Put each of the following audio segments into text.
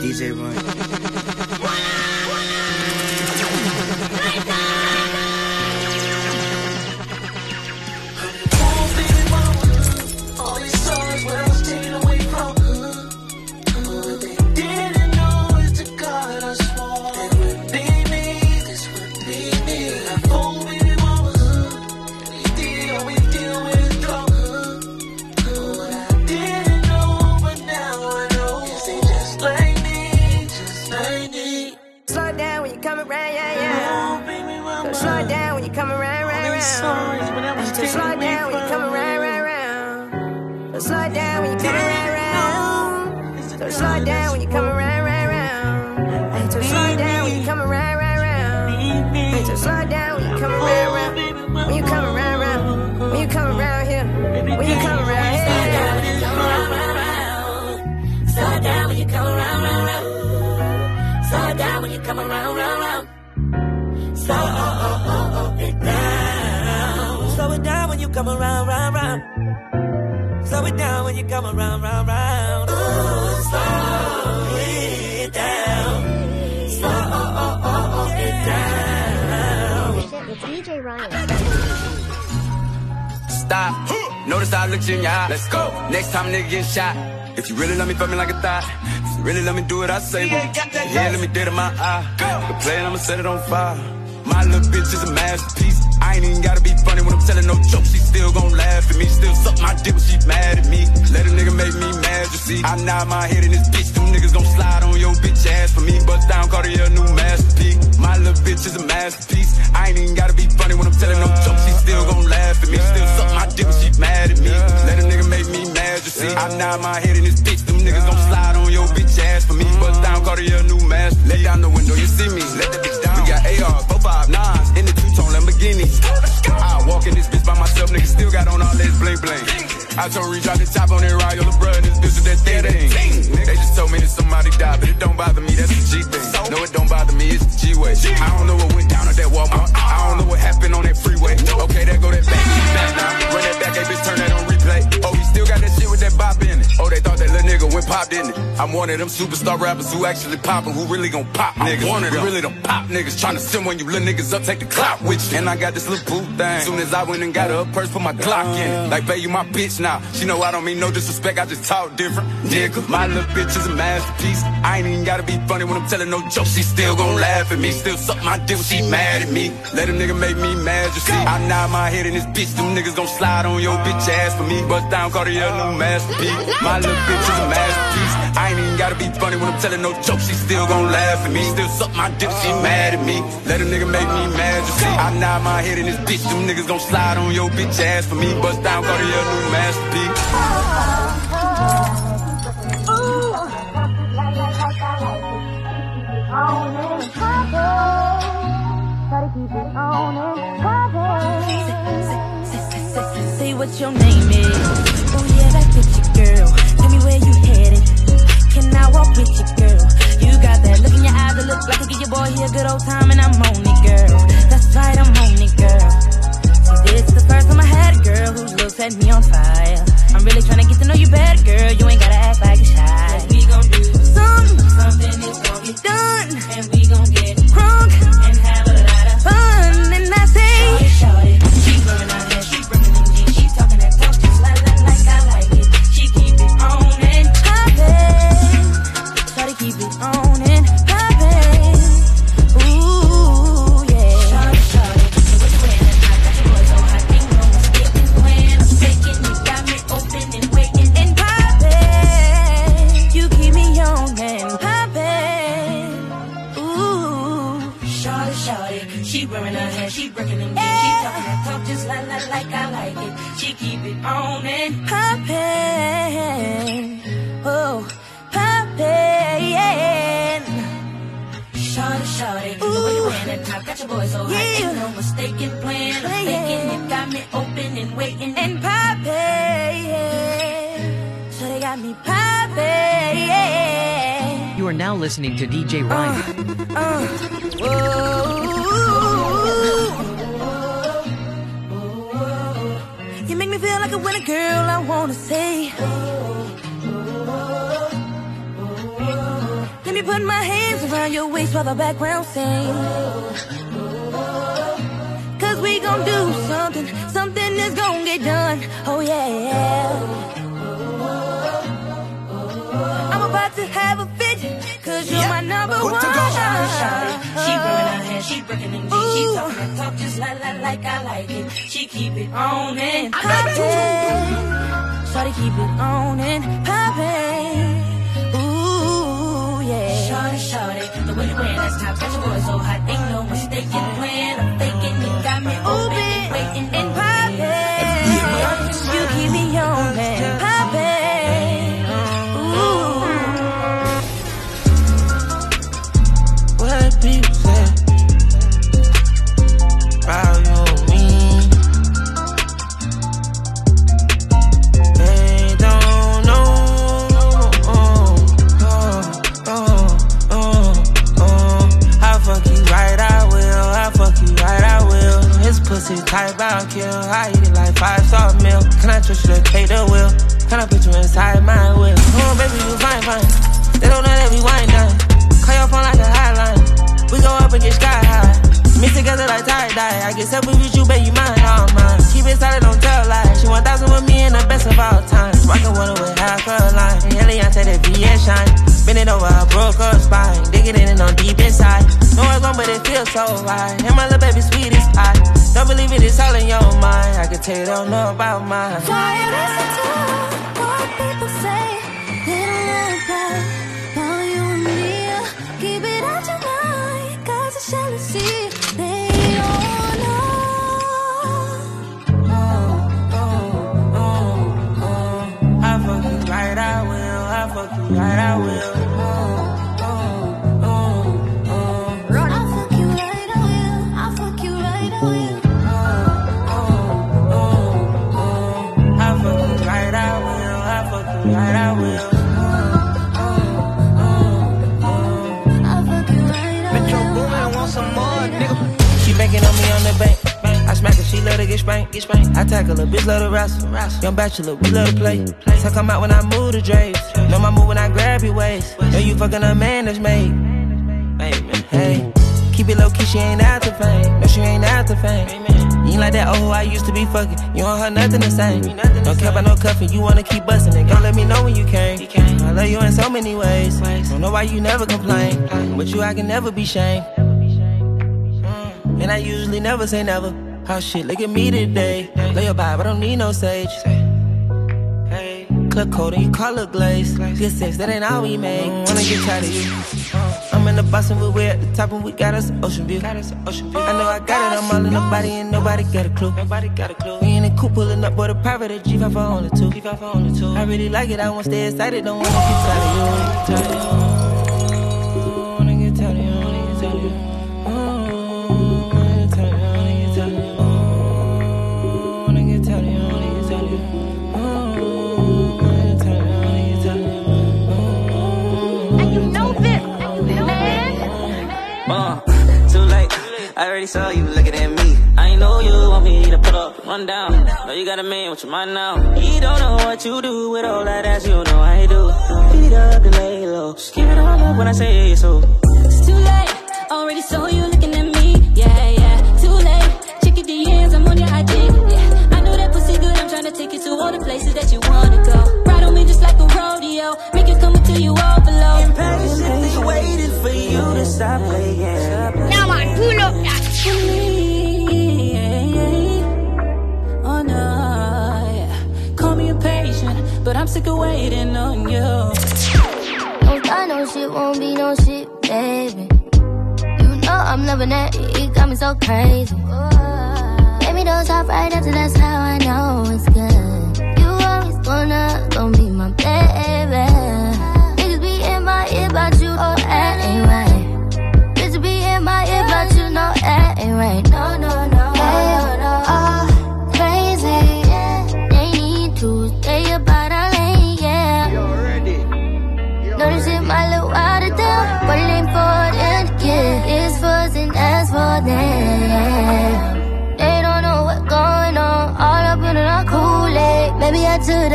DJ Ryan. You come around, round, round. Ooh, slow it down. Slow it down. With DJ Ryan. Stop. Notice I looked you in your eye. Let's go. Next time nigga get shot. If you really love me, fuck me like a thought. If you really love me, do what I say. When you get here, let me dead in my eye. Go. The plan, I'ma set it on fire. My little bitch is a masterpiece. Ain't even gotta be funny when I'm telling no jokes. She still gon' laugh at me. Still suck my dick when she mad at me. Let a nigga make me mad, you see. I nod my head in this bitch. Them niggas gon' slide on your bitch ass for me. Bust down, Cartier, new masterpiece. My little bitch is a masterpiece. I ain't even gotta be funny when I'm telling no jokes. She still gon' laugh at me. Still suck my dick when she mad at me. Let a nigga make me mad, you see. I nod my head in this bitch. Them niggas gon' slide on your bitch ass for me. Bust down, Cartier, new masterpiece. Let down the window, you see me. Let that bitch down. We got AR, 459 in the two-tone Lamborghini. I walk in this bitch by myself, nigga still got on all this bling bling. I told Reach out the top on that bruh, and this bitch is that thing. They just told me that somebody died, but it don't bother me, that's the G thing. No, it don't bother me, it's the G-way. I don't know what went down at that Walmart. Uh-uh. I don't know what happened on that freeway. Okay, there go that back, back now. Run that back, hey, bitch, turn that on replay. Oh, he still got that shit with that bop in it. Oh, they thought that little nigga went popped in it. I'm one of them superstar rappers who actually poppin', who really gon' pop niggas. One of them really don't pop niggas. Tryna send when you little niggas up, take the clout with you. And I got this little boo thing. Soon as I went and got her a purse, put my Glock in it. Uh. Like, babe, you my bitch now. She know I don't mean no disrespect, I just talk different. Nigga, my little bitch is a masterpiece. I ain't even gotta be funny when I'm telling no jokes. She still gon' laugh at me. Still suck my dick when she mad at me. Let a nigga make me mad, you see. I nod my head in this bitch. Them niggas gon' slide on your bitch ass for me. Bust down, Cartier, new masterpiece. My little bitch is a masterpiece. I ain't even gotta be funny when I'm telling no jokes. She still gon' laugh at me. Still suck my dick, she mad at me. Let a nigga make me mad, you see. I nod my head in this bitch. Them niggas gon' slide on your bitch ass for me. Bust down, Cartier, new masterpiece. Say what your name is. Oh yeah, that picture girl. Tell me where you. Can I walk with you, girl? You got that look in your eyes that look like I give your boy here a good old time, and I'm on it, girl. That's right, I'm on it, girl. This is the first time I had a girl whose looks set me on fire. I'm really trying to get to know you better, girl. You ain't gotta act like a shy. We gon' do something, something is gon' get done, and we gon' get now listening to DJ Ryan. Uh, whoa. You make me feel like a girl. I wanna say. Let me put my hands around your waist while the background sings. Cause we gon' do something, something gon' get done. Oh yeah. I'm about to have a fit, cause you're my number one. She burn her hair, she breaking them jeans. She talk that talk just like, like, like I like it. She keep it on and poppin'. Shawty keep it on and poppin'. Ooh, yeah. Shorty, shorty, the way you wear that top, got your boy so hot. Ain't no mistake in the plan. I'm faking, don't know about mine. Young bachelor, we love to play. So come out when I move the drapes. Know my move when I grab your waist. Know you fucking a man that's made. Amen. Hey, keep it low key, she ain't out to fame. No, she ain't out to fame. You ain't like that old I used to be fucking. You don't have nothing the same. Don't care about no cuffing, you wanna keep busting it. Don't let me know when you came. I love you in so many ways. Don't know why you never complain. But you, I can never be shamed. Mm. And I usually never say never. How shit, look at me today. Lay your vibe, I don't need no sage. Cold and you it glaze. Good sex, that ain't all we make. Wanna get tired of you. Uh, I'm in the bus and we're at the top and we got us an ocean view. I know I got it, I'm all in the body and nobody got a clue. Nobody got a clue. We in the coupe pulling up, but a private at G5 for only two. G5 for only two. I really like it, I wanna stay excited, don't wanna get tired of you. Tired of you. Wanna already saw you looking at me. I know you want me to put up, run down. Know you got a man with your mind now. He don't know what you do with all that ass, you know I do. Beat up and lay low. Just give it all up when I say so. It's too late. Already saw you looking at me. Yeah, yeah. Too late. Check your DMs. I'm on your IG. Yeah. I know that pussy good. I'm trying to take you to all the places that you wanna go. Ride on me just like a rodeo. Make it come until you overload. Patiently waiting for you to stop playing. Now I pull up that. Oh but I'm sick of waiting on you. Don't start no shit, won't be no shit, baby. You know I'm loving that, it got me so crazy. Right after, that's how I know it's good. You always gonna, gonna be my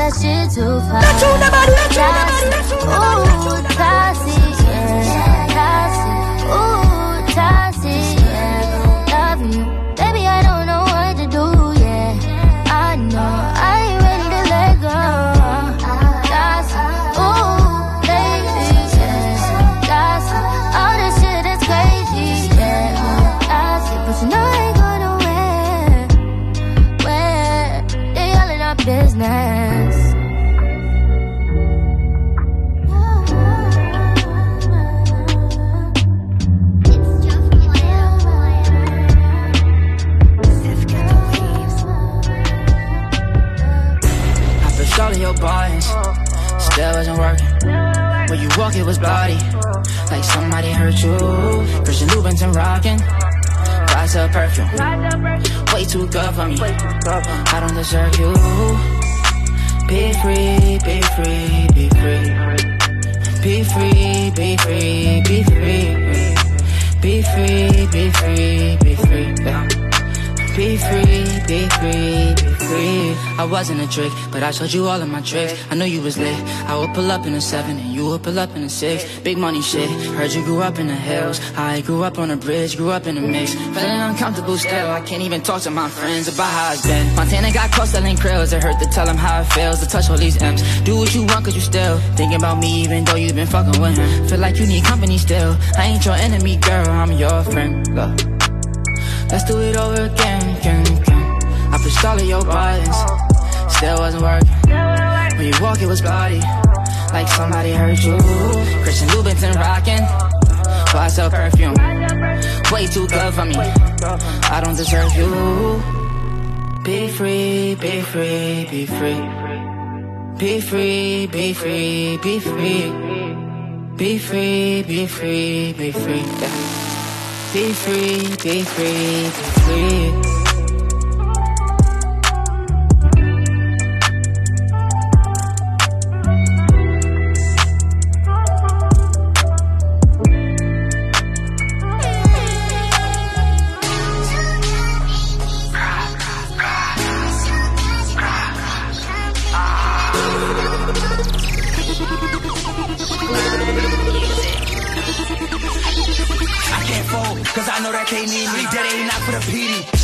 I took that rocking. Buys a perfume. Way too good for me. I don't deserve you. Be free, be free, be free. Be free, be free, be free. Be free, be free, be free. Be free, be free, be free. I wasn't a trick, but I showed you all of my tricks. I knew you was lit. I would pull up in a seven and you would pull up in a six. Big money shit. Heard you grew up in the hills. I grew up on a bridge, grew up in a mix. Feeling uncomfortable still. I can't even talk to my friends about how it's been. Montana got caught selling krills. It hurt to tell him how it feels to touch all these M's. Do what you want, cause you still thinking about me, even though you've been fucking with him. Feel like you need company still. I ain't your enemy, girl. I'm your friend. Let's do it over again, again, again. I pushed all of your buttons, still wasn't working. When you walk, it was bloody, like somebody hurt you. Christian Louboutin rocking, but I sell perfume. Way too good for me, I don't deserve you. Be free, be free, be free. Be free, be free, be free. Be free, be free, be free. Be free, be free, be free.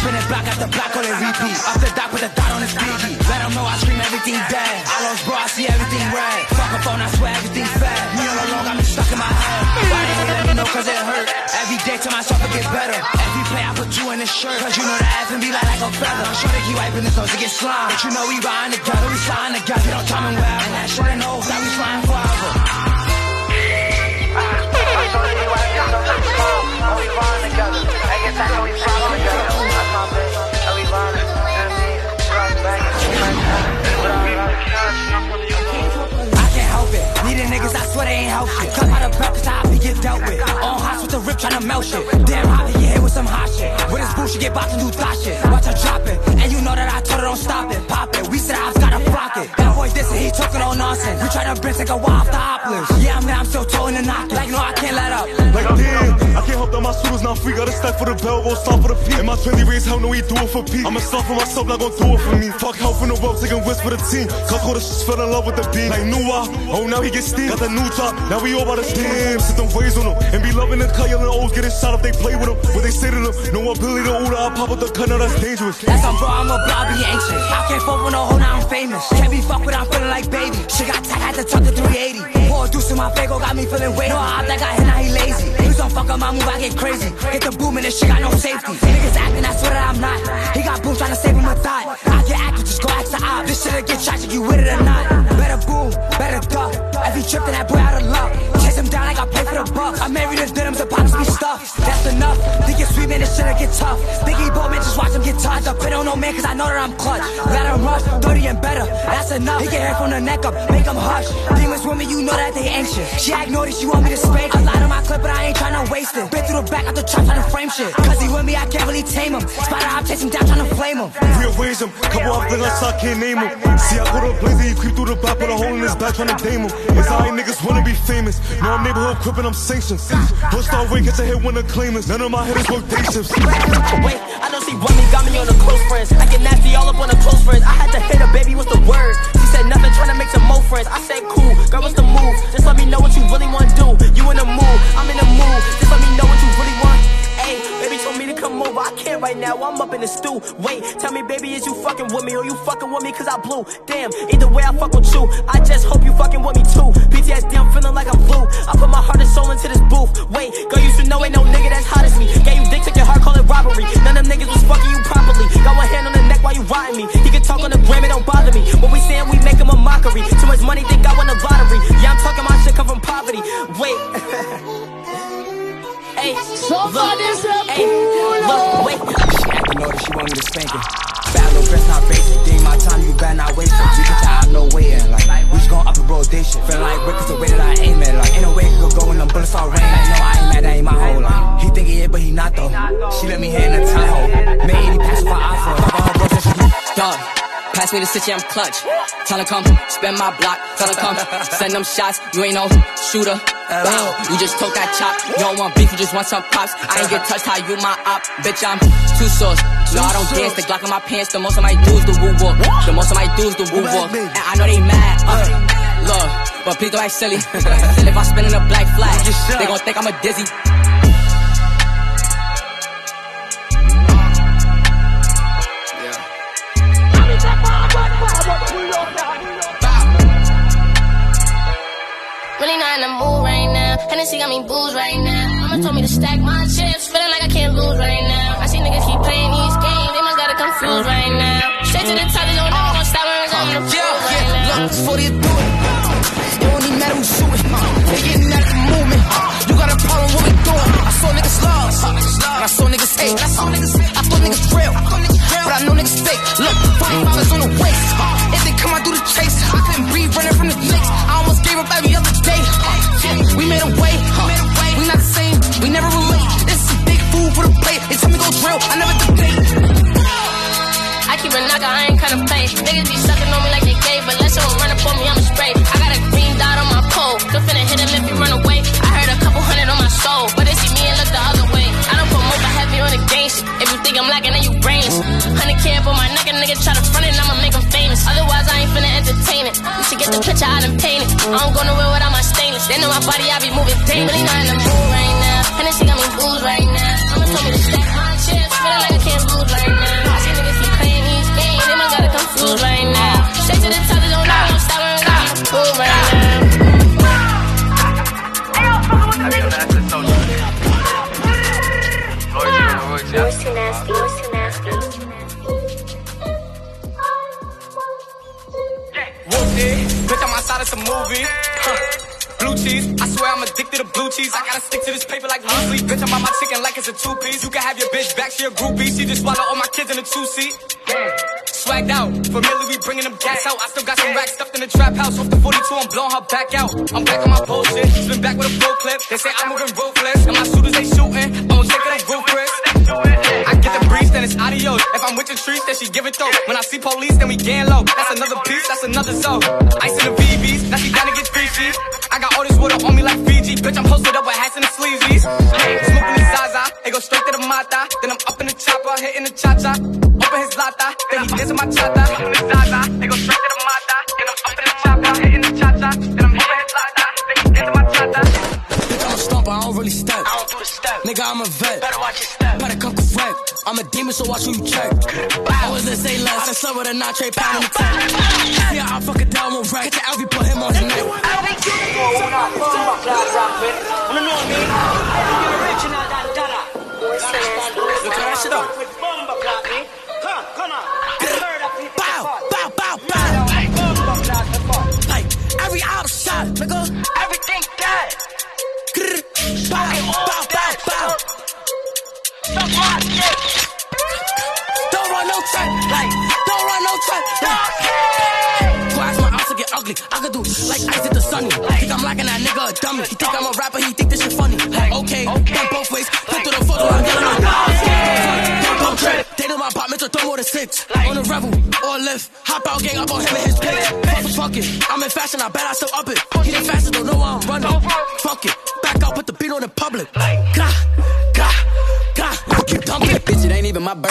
Spinning block after block on the repeat. Off the dock with a dot on his biggie. Let them know I scream everything dead. I lost bro, I see everything red. Fuck a phone, I swear everything's fat. Me all alone got me stuck in my head. Why they let me know cause it hurt? Every day to myself to get better. Every play I put you in the shirt. Cause you know that ass and be like, like a feather. Sure they keep wiping his nose to get slime. But you know we riding together, we sliding together. Get on time and wherever. And that should've knows that we flying forever. I niggas, I swear they ain't help shit. Come out of breakfast, I be get dealt with. On hots with the rip tryna melt shit. Damn, Javi, you hit with some hot shit. With his bullshit, get boxed and do thot shit. Watch her drop it. And you know that I told her don't stop it. Pop it. We said I've gotta block it. That boy this and he talking all nonsense. We tryna bring take a while off the hoppers. Yeah, I'm there, I'm still towing and knocking. Like, no, I can't let up. Like damn, I can't help that my shooters not free. Gotta stack for the bell, go stop for the P. And my 20 raise, hell no, we do it for i'ma start for myself, not gon' do it for me. Fuck help in the world, taking risks for the team. Cause all the shit fell in love with the beam. Like new oh now he get steam. Got the new drop, now we all about the damn. Sit them ways on them. And be loving the cut, yelling O's getting shot if they play with them. What they say to them, no ability to order, I pop with the cut, now that's dangerous. That's I'm bro, I'm a blob, be anxious. I can't fuck with no hoe, now I'm famous. Can't be fucked with, I'm feeling like baby. Shit got tight, had to tuck the 380. Pour deuce in my fago, got me feeling weight. No, I that got hit, now he lazy. Please don't fuck up my move, I get crazy. Hit the boom and this shit got no safety. Niggas acting, I swear that I'm not. He got boom trying to save him a thought. I get active, just go ask the op. This shit'll get tragic, you with it or not. Better boom, better duck. Every trip to that boy out of luck. Buck. I married the denims, the pops be stuffed. That's enough. Think it's sweet, man, this shit'll get tough. Think he bold, man, just watch him get touched. I put on no man, cause I know that I'm clutch. Him rush, 30 and better. That's enough. He get hair from the neck up, make him hush. Demons with me, you know that they anxious. She act naughty, she want me to spank. I lied on my clip, but I ain't tryna waste it. Been through the back of the trap, tryna frame shit. Cause he with me, I can't really tame him. Spider, I'm chasing down, tryna flame him. Real Rearrange him, couple of things I can't name him. See, I go to a blazer, he creep through the back, put a hole in his back, tryna dame him. It's how niggas wanna be famous. No, I'm neighborhood crippin', I'm sanctioned. Push star way, catch a hit when the claimants. None of my hitters work day shifts. Wait, I know she want me, got me on the close friends. I get nasty all up on the close friends. I had to hit her, baby, what's the word? She said nothing, trying to make some more friends. I said cool, girl, what's the move? Just let me know what you really wanna do. You in the mood, I'm in the mood. Just let me know what you really want. Ayy, baby told me to come over. I can't right now, I'm up in the stew. Wait, tell me, baby, is you fucking with me or you fucking with me cause I blew? Damn, either way, I fuck with you. I just hope you fucking with me too. PTSD, I'm feeling like I'm blue. I put my heart and soul into this booth. Wait, girl, you should know ain't no nigga that's hot as me. Gave you dick, took your heart, call it robbery. None of them niggas was fucking you properly. Got one hand on the neck while you riding me. He can talk on the gram, it don't bother me. When we saying we make him a mockery. Too much money, think I won the lottery. Yeah, I'm talking my shit come from poverty. Wait. Hey, Somebody look, say hey, look, wait. She acting naughty, she want me to spank it. Bad little bitch, not basic. Ding my time, you better not waste it. You can tell I'm no way in. Like, we just gon' up and roll this shit. Feeling like Rick is the way that I aim at. Like, ain't no way it could go when them bullets start raining. Like, no, I ain't mad, that ain't my whole life. He think he is, but he not though. She let me hit in the Tahoe. Made 80 passes for iPhone. Fuck all her bros and she Dog, pass me the city, I'm clutch. Tell her come, spend my block. Tell her come, send them shots. You ain't no shooter. Bow. You just took that chop. You don't want beef, you just want some pops. I ain't get touched, how you my op. Bitch, I'm too sauce. No, I don't dance. The Glock in my pants. The most of my dudes the woo walk. The most of my dudes the woo walk. And I know they mad. Uh, look, but please don't act silly. If I spin in a black flag, they gon' think I'm a dizzy. Really not in the mood right now. Hennessy got me booze right now. Mama told me to stack my chips, feeling like I can't lose right now. I see niggas keep playing these games, they must got it confused right now. Straight to the top, they don't gonna stop I'm on the floor right now. Look, before they do it, it don't even matter who's shooting. They getting of the movement. You got a problem, what we doing? I saw niggas lost, and I saw niggas hate. I saw niggas hate. I thought niggas real, but I know niggas fake. Look, think I'm lacking, then you brains. Hundred K up on my neck, a nigga try to front it, I'ma make him famous. Otherwise, I ain't finna entertain it. You should get the picture, I done painted. I don't go nowhere without my stainless. They know my body, I be moving daily. Really not in the mood right now. Hennessy got me booze right now. Mama told me to stack my chips, feeling like I can't lose right now. I niggas keep playing these games, they must got it confused right now. Straight to the top, they don't know I'm stop when I'm pool right now. A movie. Huh. Blue cheese, I swear I'm addicted to blue cheese. I gotta stick to this paper like blue sleep. Bitch, I'm on my chicken like it's a two piece. You can have your bitch back, she a groupie. She just swallow all my kids in a two seat. Swagged out, familiar, we bringing them gas out. I still got some racks stuffed in the trap house. Off the 42, I'm blowing her back out. I'm back on my bullshit. Spin back with a full clip. They say I'm moving ruthless. And my shooters, they shooting. I'm it, they roof, Chris. I get the breeze, then it's adios. If I'm with the streets, then she give it though. When I see police, then we gang low. That's another piece, that's another zone. Ice in the to. I got all this water on me like Fiji. Bitch, I'm posted up with hats and the sleazies. Smoking the Zaza, it go straight to the mata. Then I'm up in the chopper, hitting the cha cha. Open his lata, then he dancing my cha cha. Smoking the Zaza, it go straight to the mata. Then I'm up in the chopper, hitting the cha cha. Then I'm open his lata, then he dancing my cha cha. Bitch, I'm a stomper, I don't really step. I don't do the step. Nigga, I'm a vet. Better watch your step. Better come correct. I'm a demon, so watch who you check. Always let's say less. I done with a notch, trade pound in the tank. How I fuck it down wreck. Get the LV, put him on his neck. Look that shit up. Bow, bow, bow, bow. Like, every out shot, nigga. Everything dead. Bow, bow, bow, bow. Don't ugly. I could do like ice at the sunny. Think I'm lacking that nigga a dummy. He think I'm a rapper, he think this shit funny. Okay, done both ways. Put through the photo, I'm getting on Don't trip. They know my apartments are throw more than six. On a rebel or lift. Hop out, gang up on him and his pitch. Fuck it. I'm in fashion, I bet I still up it. He the fastest, don't know why I'm running. Fuck it. Back out, put the beat on the public. Gah,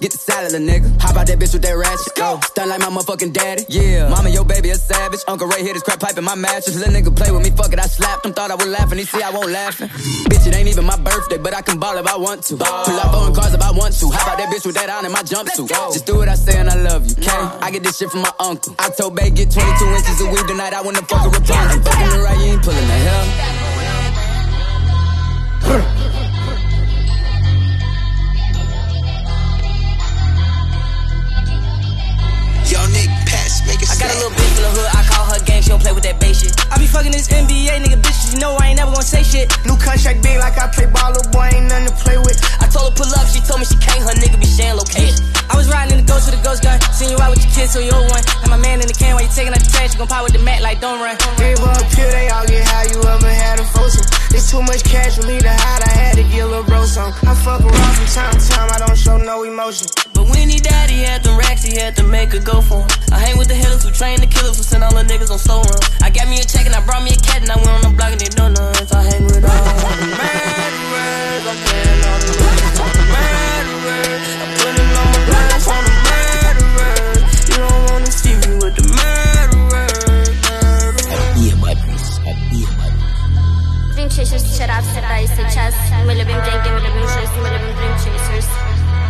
Get the salad, little nigga. How about that bitch with that ratchet? Go. Stun like my motherfucking daddy. Yeah. Mama, your baby a savage. Uncle Ray hit his crap pipe in my mattress. Little nigga play with me, fuck it, I slapped him. Thought I would laugh and he see I won't laughing. Bitch, it ain't even my birthday, but I can ball if I want to. Pull up on cars if I want to. How about that bitch with that on in my jumpsuit? Just do what I say and I love you, okay? I get this shit from my uncle. I told Bay get 22 inches of weed tonight. I wanna fuck with Ain't fucking right, you ain't pulling the hell. got a little bitch in the hood. I game, she don't play with that bass shit. I be fucking this NBA nigga bitches, you know I ain't never gonna say shit. New contract big like I play ball, little boy ain't nothing to play with. I told her pull up, she told me she can't, her nigga be sharing location. I was riding in the ghost with the ghost gun, seen you out with your kids, so you old one. And my man in the can while you taking out the trash, you gon' pop with the mat like don't run. People up here, they all get how you ever had a frozen. It's too much cash for me to hide, I had to get a little bro some. I fuck around from time to time, I don't show no emotion. But when he died, he had the racks, he had to make a go for him. I hang with the hitters who train the killers who send all the niggas on on so. I got me a check and I brought me a cat and I went on the block and they know. I hang with all the murderers. I'm. I'm putting all my blunts on the murderers. You don't wanna see me with the murderers. Drink shit, shut up, shut up, shut up. Мы любим деньги, мы любим жизнь, мы любим дрим чизерс.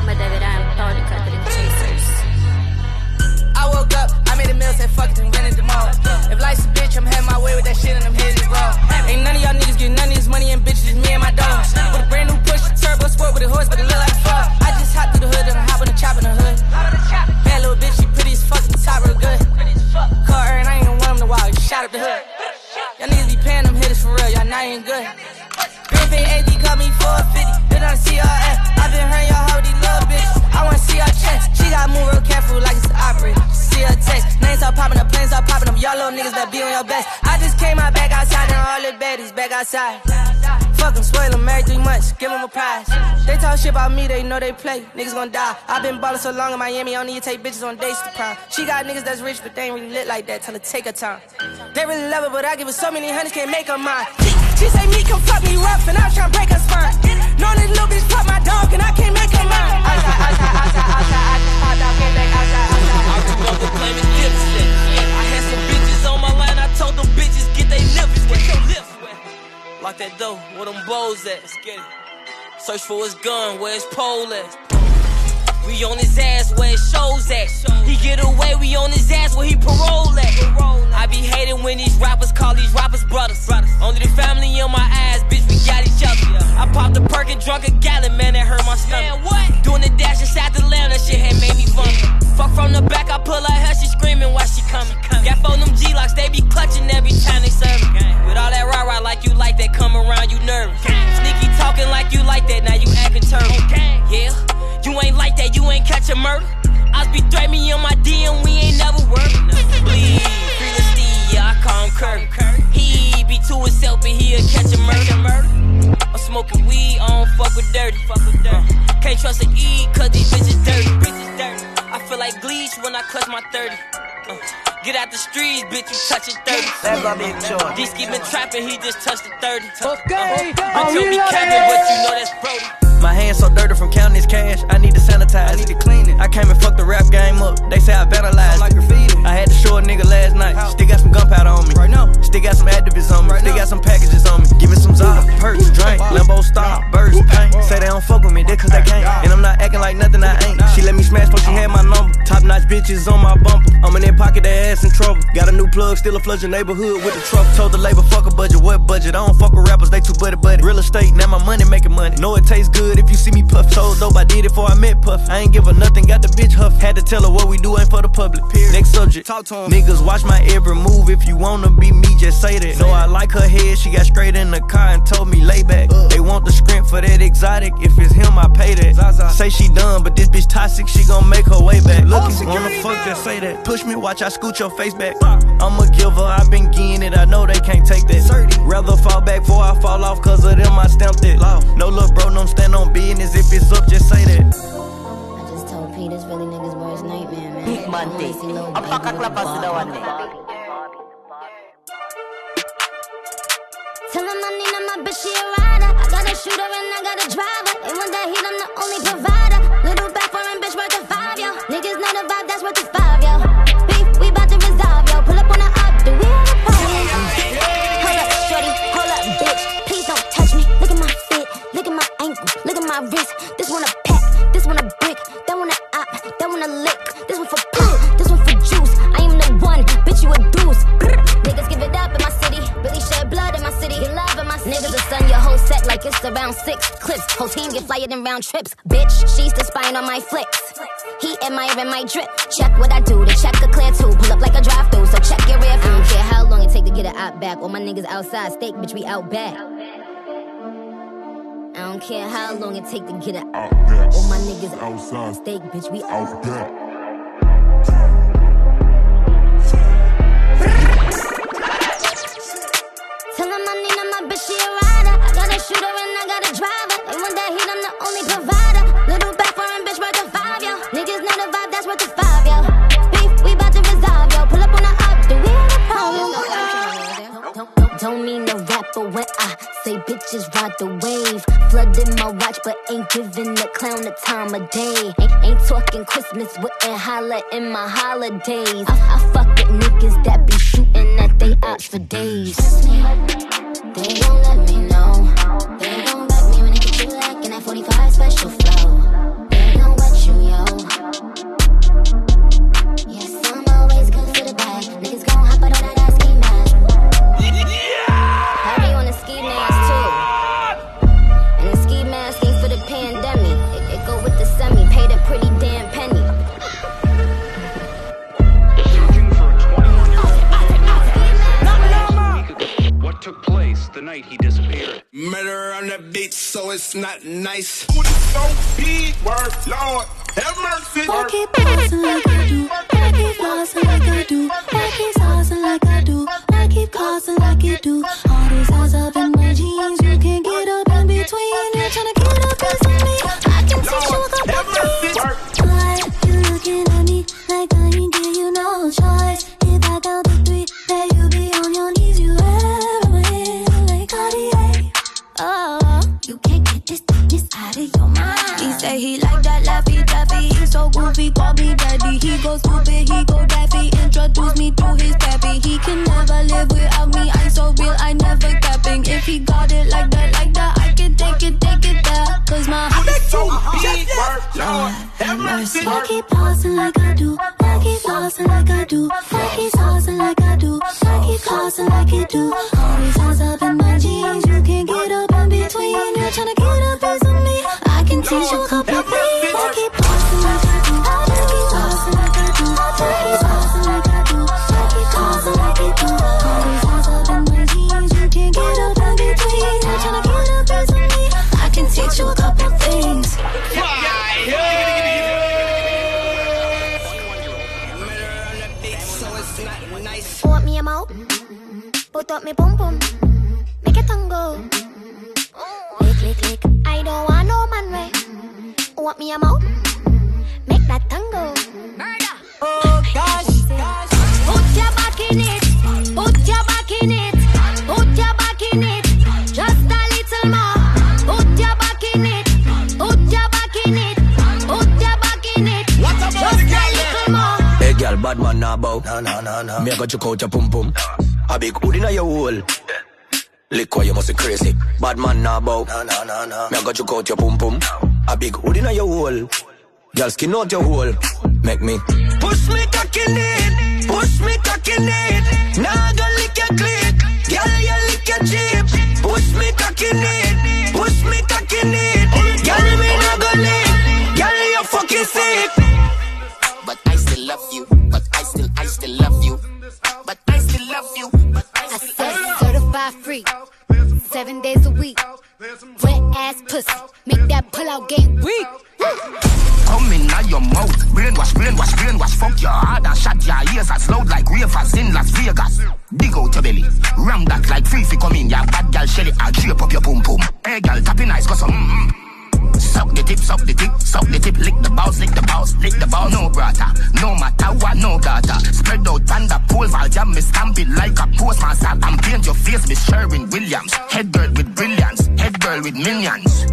Мы доверяем. Made said fuck and rented them all. If life's a bitch, I'm heading my way with that shit and I'm hitting it raw. Ain't none of y'all niggas get none of this money and bitches, me and my dogs. With a brand new push, turbo sport with a horse, but it look like fuck. I just hop through the hood and I hop on the chop in the hood. Bad little bitch, she pretty as fuck, the top real good. Car her and I ain't gonna want him to walk, shot up the hood. Y'all niggas be paying them hitters for real, y'all not even good. Bay AD called me 450, then I see her ass. I been hurting y'all how these little bitches. I see her chest. She got move real careful like it's the operator. See her text. Names start popping up, planes start popping up. Y'all little niggas that be on your best. I just came out back outside and all the baddies back outside. Fuck them, spoil them every three months, give them a prize. They talk shit about me, they know they play. Niggas gonna die. i been ballin' so long in Miami, I don't need to take bitches on dates to prime. She got niggas that's rich, but they ain't really lit like that. Tell her take her time. They really love her, but I give her so many hundreds, can't make her mine. She say me come fuck me rough, and I'm tryna break her spine. Know this little bitch fuck my dog, and I can't make her mine. Outside, outside, outside, outside, I just popped out, came back outside, outside. I remember blaming Dipset. I had some bitches on my line, I told them bitches get they lips wet. Your lips wet. Lock that door, where them bows at? Let's get it. Search for his gun, where his pole at? We on his ass where it shows at. He get away, we on his ass where he parole at. I be hating when these rappers call these rappers brothers. Only the family on my ass, bitch, we got each other. I popped a perk and drunk a gallon, man, that hurt my stomach. what? Doing the dash inside the lamb, that shit had made me vomit. Fuck from the back, I pull her hair, she screaming while she coming. Got four them G-locks, they be clutching every time they serve me. With all that rah-rah like you like that, come around, you nervous. Sneaky talking like you like that, now you acting turtle. Yeah, you ain't like that, you ain't catch a murder. I be threat me on my DM, we ain't never worked. Bleed, free the Steve, yeah, I call him Kirk. He be to himself, but he'll catch a murder. I'm smoking weed, I don't fuck with dirty. Uh, can't trust a E, cause these bitches dirty. Bitches dirty. I feel like Gleech when I clutch my 30. Uh, get out the streets, bitch, you touching 30. That's my big choice. These been trapping, he just touched the 30. Okay, Uh, I'm bitch, you be capping, but you know that's Brody. My hands so dirty from counting this cash. I need to sanitize. I need to clean it. I came and fucked the rap game up. They say I vandalized. like graffiti. I had to show a nigga last night. Still got some gunpowder on me. Right now. Still got some activists on me. Still got some packages on me. Give me some Zod, perks, drink, Limbo stop, birds, paint. Say they don't fuck with me, they cause they can't. And I'm not acting like nothing I ain't. She let me smash, but she had my number. Top notch bitches on my bumper. I'm in their pocket, their ass in trouble. Got a new plug, still a flood your neighborhood with the truck. Told the labor, fuck a budget, what budget? I don't fuck with rappers, they too buddy buddy. Real estate, now my money making money. Know it tastes good if you see me puff. Told dope, I did it before I met Puff. I ain't give her nothing, got the bitch huff. Had to tell her what we do ain't for the public. Period. Next subject. Talk to him. Niggas watch my every move. If you wanna be me, just say that. Know I like her head, she got straight in the car and told me lay back. Uh. They want the script for that exotic. If it's him, I pay that. Say she done, but this bitch toxic, she gon' make her way back. Looking, wanna fuck, just say that. Push me, watch I scoot your face back. I'm a giver, i been getting it, I know they can't take that. Rather fall back before I fall off, cause of them I stamped it. No look, bro, don't stand on business. If it's up, just say that. I just told Pete it's really niggas' worst nightmare, man. Big Monday. Apakaklapas daw ane. Tell him I need my bitch, she a rider. I got a shooter and I got a driver. They want that heat, I'm the only provider. Little back foreign bitch worth drip. Check what I do, the check the clear too. Pull up like a drive through, so check your rear view. Care how long it take to get it out back. All my niggas outside, steak, bitch, we out back. I don't care how long it take to get it out. Back All my niggas outside, steak, bitch, we out back. In my watch, but ain't giving the clown the time of day. Ain't, ain't talking Christmas, wouldn't holla in my holidays. I, I fuck with niggas that be shooting at they ops for days. They gon' let me know. They gon' let me when they get you like in that 45 special night he disappeared? Murder on the beat, so it's not nice. Who the so big word, Lord, have mercy. I keep pausing like I do. I keep flossing like I do. I keep saucing like I do. I keep causing like you do. All these eyes up in my jeans. You can't get up in between. You're trying to get up in me. I can teach you a couple things. Why you looking at me like I ain't give you no choice? Say he like that laffy taffy. He so goofy, call me daddy. He go stupid, he go daffy. Introduce me to his pappy. He can never live without me. I'm so real, I never capping. If he got it like that, like that, I can take it, take it there. Cause my heart is So big Lord, have mercy. I keep pausing like I do. I keep flossing like I do. I keep saucing like I do. I keep causing like you do. All these eyes up I can teach you a Me a go check out your pum pum. A big hood inna your hole. Lick why you must be crazy. Bad man nah bow. No, no, no, no. Me a go check out your pum pum. A big hood inna your hole. Girl, skin out your hole. Make me Push me cock in it, push me cock in it. Now go lick your clit, girl you lick your chip. Push me cock in it, pussy. Make that pull out game weak. Come in now your mouth. Brainwash, brainwash, brainwash. Fuck your heart and shut your ears as loud like ravers in Las Vegas. Dig out your belly. Ram that like free come in. Ya bad gal shelly. I drape up your pum pum. Hey gal, tapping nice cause some mm mm. Suck the tip, suck the tip, suck the tip, lick the balls, lick the balls, lick the balls. No brata, no matter what, no gata. Spread out panda pole, val jam me stamp it like a postmaster and paint your face with Sherwin Williams. Head girl with brilliance, head girl with minions.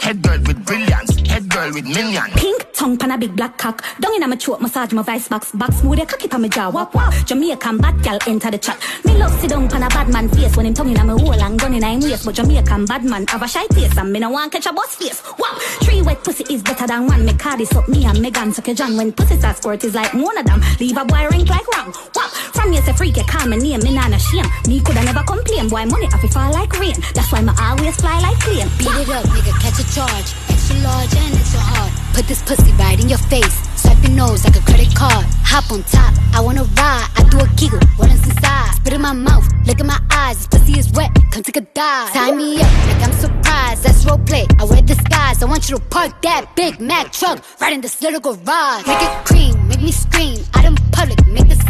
Head girl with brilliance, head girl with minions. Pink tongue pan a big black cock. Down in a my throat, massage my vice box. Back smooth, ya cocky pan my jaw. Wap wap. Jamaican bad gal enter the chat. Me love sit down pan a bad man face when him tongue in a my hole and gun in a him waist. But Jamaican bad man have a shy face and me no want catch a boss face. Wap. Three wet pussy is better than one. Me call this up me and Megan suck a John. When pussy start squirt is like one of them. Leave a boy ring like ram. Wap. From you say freak, you call me name. Me nah no shame. Me coulda never complain. Boy money have to fall like rain. That's why me always fly like plane. Beat it up, nigga, catch a charge. Extra large and extra hard. Put this pussy right in your face. Swipe your nose like a credit card. Hop on top, I wanna ride. I do a giggle, what is inside? Spit in my mouth, look in my eyes. This pussy is wet, come take a dive. Tie me up like I'm surprised. That's role play. I wear disguise. I want you to park that Big Mack truck right in this little garage. Make it cream, make me scream. Out in public, make the.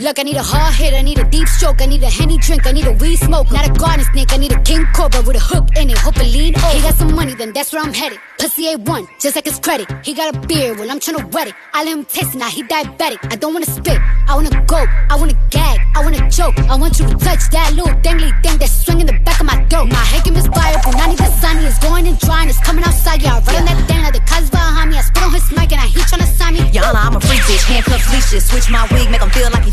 Look, I need a hard hit, I need a deep stroke, I need a henny drink, I need a weed smoke, not a garden snake, I need a king cobra with a hook in it. Hope it lean over. He got some money, then that's where I'm headed. Pussy A1, just like his credit. He got a beard, well I'm tryna wet it. I let him taste it, now he diabetic. I don't wanna spit, I wanna go, I wanna gag, I wanna choke. I want you to touch that little dangly thing that's swinging the back of my throat. My head is fire, even sunny. It's going and drying, it's coming outside. Yeah, I run that thing like the cuz behind me. I spit on his mic and I heat tryna sign me. Yana, I'm a freak bitch, handcuffs, leashes. Switch my wig, make him feel like he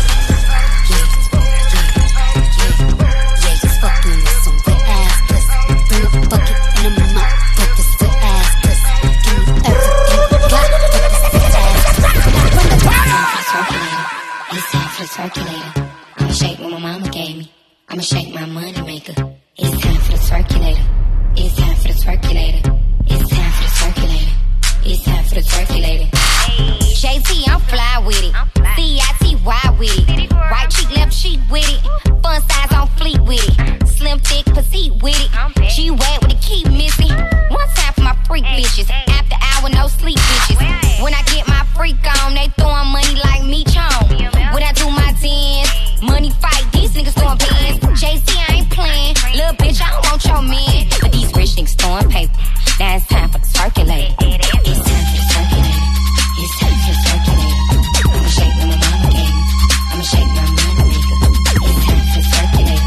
I'ma shake my money maker. It's time for the circulator. It's time for the circulator. It's time for the circulator. It's time for the circulator. JT, I'm fly with it. C-I-T-Y with it. Right cheek, left cheek with it. Fun size on fleet with it. Slim, thick, petite with it. She wet with the key missing. One time for my freak bitches. After hour, no sleep bitches. When I get my freak on, they throwing money like me chong. When I do my don't want your man. But these rich niggas throwing paper. Now it's time for the circulator. It's time for the circulator. It's time for the circulator. I'ma shake my mama gave. I'ma shake my money maker. It's time for the circulator.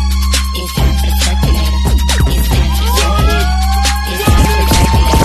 It's time for the circulator. It's time for the circulator. It's time for the circulator.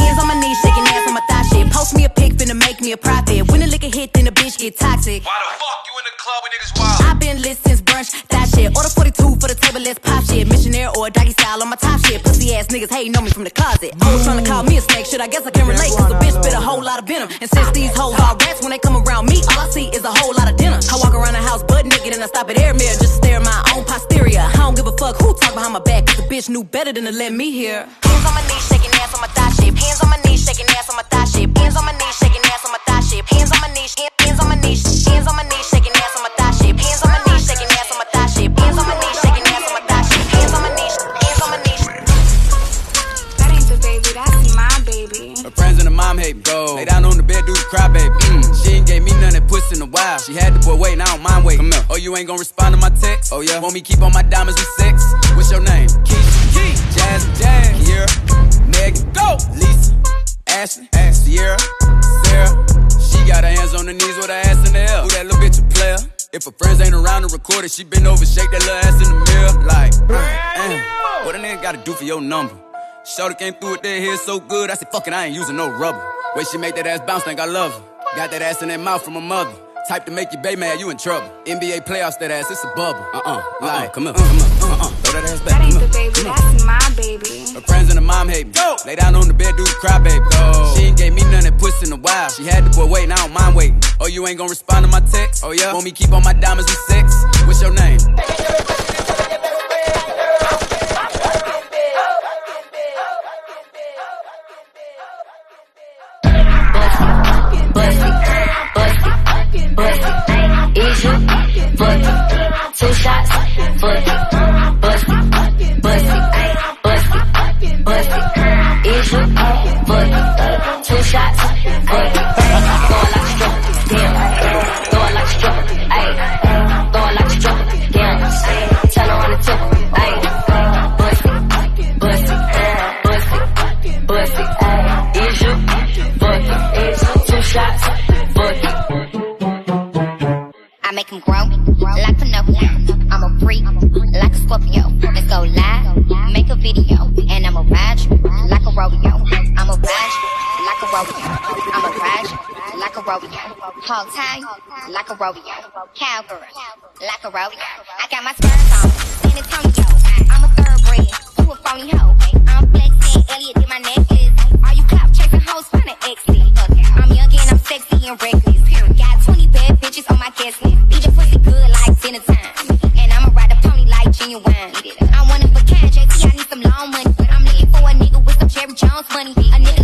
Hands on my knees, shaking ass on my thigh shit. Post me a pic, finna make me a profit. When the liquor hit, then the bitch get toxic. Why the fuck you in the club when niggas wild? I've been lit since brunch, that shit. Order 42 for the let's pop shit. Missionaire or doggy style on my top shit. Pussy ass niggas hating on me from the closet. Always trying to call me a snake, shit. I guess I can relate. Cause a bitch spit a whole lot of venom. And since these hoes are rats, when they come around me, all I see is a whole lot of dinner. I walk around the house butt naked and I stop at air mirror just to stare at my own posterior. I don't give a fuck who talk behind my back, cause the bitch knew better than to let me hear. Hands on my knees, shaking ass on my thigh shape. Hands on my knees, shaking ass on my thigh shape. Hands on my knees, shaking ass on my thigh shape. Hands on my knees, hands on my knees, hands on my knees, shaking ass on my go. Lay down on the bed, do the cry, baby. Mm. She ain't gave me none that puss in a while. She had the boy waiting, I don't mind waiting. Oh, you ain't gonna respond to my text? Oh, yeah. Want me keep on my diamonds with sex? What's your name? Keith. Keith. Jazz. Jazz. Kiera. Megan. Go. Lisa. Ashley. Ashley. Sierra. Sarah. She got her hands on her knees with her ass in the air. Who that little bitch a player? If her friends ain't around to record it, she been over, shake that little ass in the mirror. Like, damn, what a nigga gotta do for your number? Shorty came through with that hair so good, I said, fuck it, I ain't using no rubber. Way she make that ass bounce, think I love her. Got that ass in that mouth from her mother. Type to make you bay mad, you in trouble. NBA playoffs, that ass, it's a bubble. Uh uh, like, come on, come on, uh uh, throw that ass back. That ain't the baby, that's my baby. Her friends and her mom hate me. Go. Lay down on the bed, do the cry, baby. Go. She ain't gave me none that puss in a while. She had the boy waiting, I don't mind waiting. Oh, you ain't gonna respond to my text? Oh, yeah? Want me keep on my diamonds with sex? What's your name? Is you it? Two shots, it. Bust it, bust it, bust it, bust you it? Two shots. Throw it like a damn. grow like Pinocchio. I'm a freak like a Scorpio. Let's go live, make a video, and I'ma ride you like a rodeo. I'ma ride you like a rodeo. I'ma ride you like a rodeo. Hog tie like a rodeo. Cowgirl like a rodeo. I got my spurs on, San Antonio. I'm a third bread. you a phony hoe. I'm flexing, Elliot did my necklace. Are you cop chasing hoes, find an exit. I'm young and I'm sexy and reckless. Got 20 bitches on my guest list. Eat the pussy good like dinner time. And I'ma ride a pony like Ginuwine. I want it for kind, JT, I need some long money. But I'm looking for a nigga with some Jerry Jones money. A nigga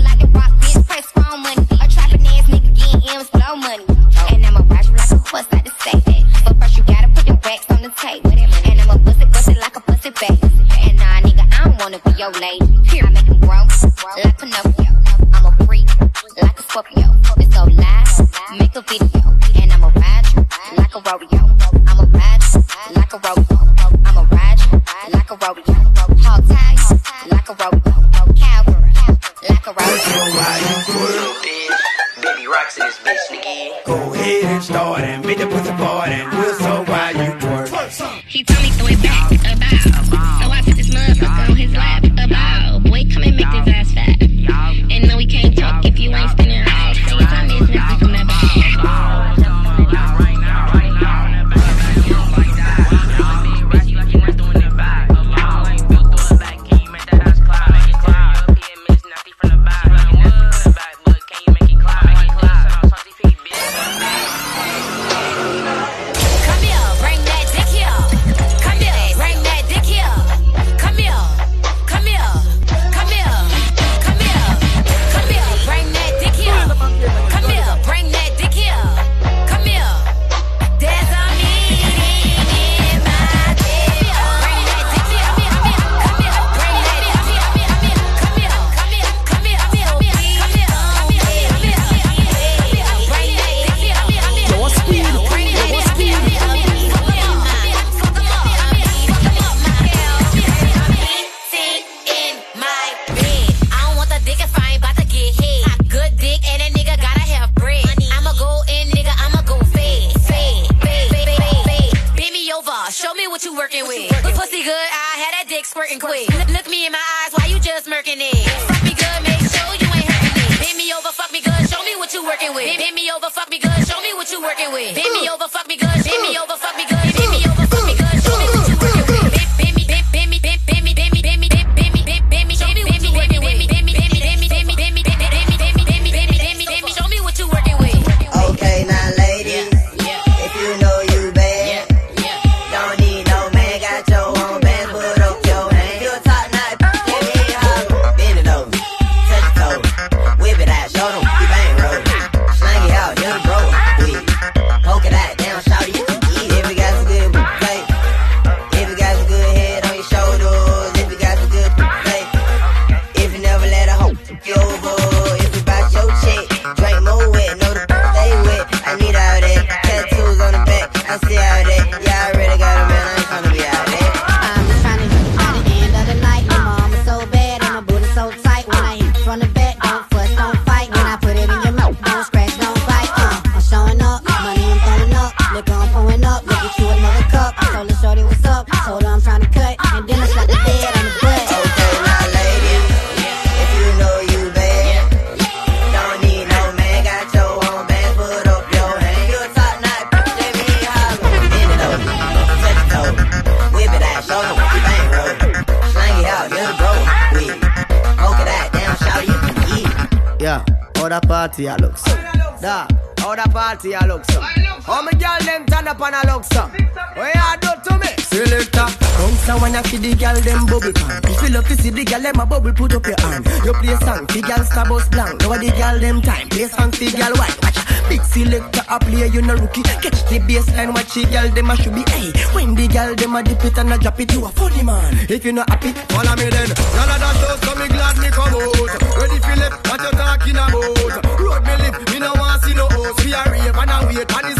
see the gal them a bubble, put up your hand. You play song, fi gal Starbucks blank. Now the gal them time, play song fi gal white. Watch big selector a player, you no rookie. Catch the baseline, watch the gal them a should be. Hey, when the gal them a dip it and a drop it, you a funny man. If you no happy, follow me then. None of that shows, so me glad me come out. Ready Philip, what you talking about? Road me live, me no want see no host. We a rave and a wait, and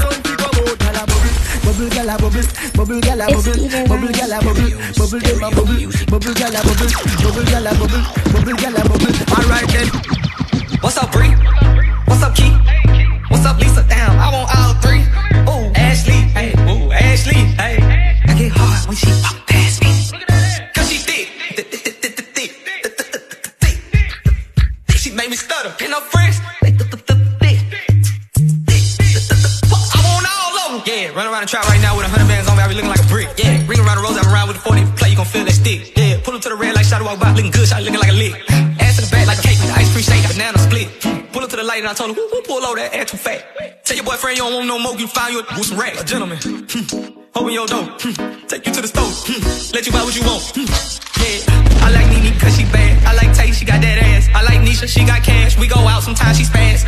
bubble gala bubble bubble gala bubble bubble gala bubble bubble gala bubble bubble gala bubble bubble gala bubble bubble gala bubble. All right then. What's up Bree? What's up Key? What's up Lisa? Damn I want all three. Try trap right now with a hundred bands on me, I be looking like a brick. Yeah, ring around the rose, I'm around with a 40 play, you gon' feel that stick. Yeah, pull up to the red light, shot walk by, looking good, shot looking like a lick. Ass in the back like a cake with the ice cream shake, banana split. Pull up to the light and I told him, whoo, whoo, pull over that ass too fat. Tell your boyfriend you don't want no more, you find you with some racks. A gentleman, hmm, open your door, hmm. take you to the store, hmm. let you buy what you want. Hmm. Yeah, I like Nene cause she bad, I like Tay, she got that ass. I like Nisha, she got cash, we go out sometimes, she fast.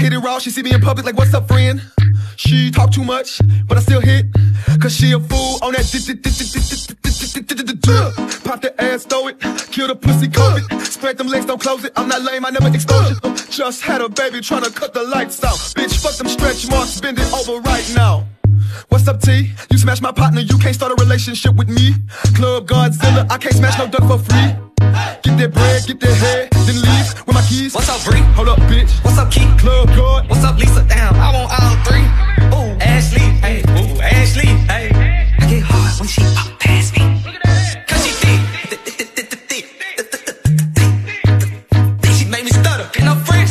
Hit it raw, she see me in public like, what's up, friend? She talk too much, but I still hit. Cause she a fool on that Pop the ass, throw it, kill the pussy, COVID. Spread them legs, don't close it. I'm not lame, I never expose it. Just had a baby tryna cut the lights out. Bitch, fuck them stretch marks, bend it over right now. What's up, T? You smash my partner, you can't start a relationship with me. Club Godzilla, I can't smash no duck for free. Get that bread, get that head, then leave with my keys. What's up, Bree? Hold up, bitch. What's up, Key? Club God. What's up, Lisa? Damn, I want all three. Ooh, Ashley, hey, ooh, Ashley, hey. I get hard when she up past me. Cause she thick, thick, thick, She made me stutter, and I'm French.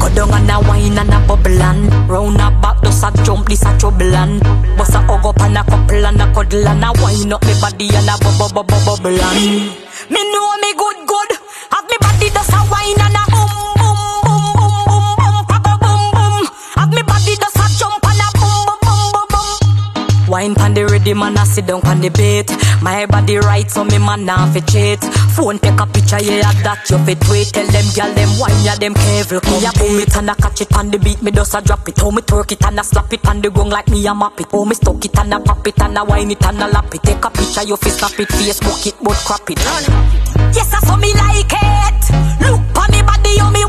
Go down and a wine and a bubble and round up back, a jump, this a trouble and Bust a hug up and a couple and a cuddle and a wine up me body and a bubble, bubble, bubble. And Me know me good, good. Have me body just a wine and a boom, boom, boom, boom, boom, boom, papa, boom, boom Have me body just a jump and a boom, boom, boom, boom, Wine pan the ready man a sit down pan the bait My body right so me man nah fi cheat. Phone take a picture yeah that you fit tweet. Tell them gyal them wine ya them careful. Me a boom it and a catch it on the beat. Me just a drop it. How me twerk it and a slap it on the gong like me a map it. How me stuck it and a pop it and a wine it and a lap it. Take a picture you fi snap it. Facebook it but crap it. Yes I saw me like it. Look on me body how me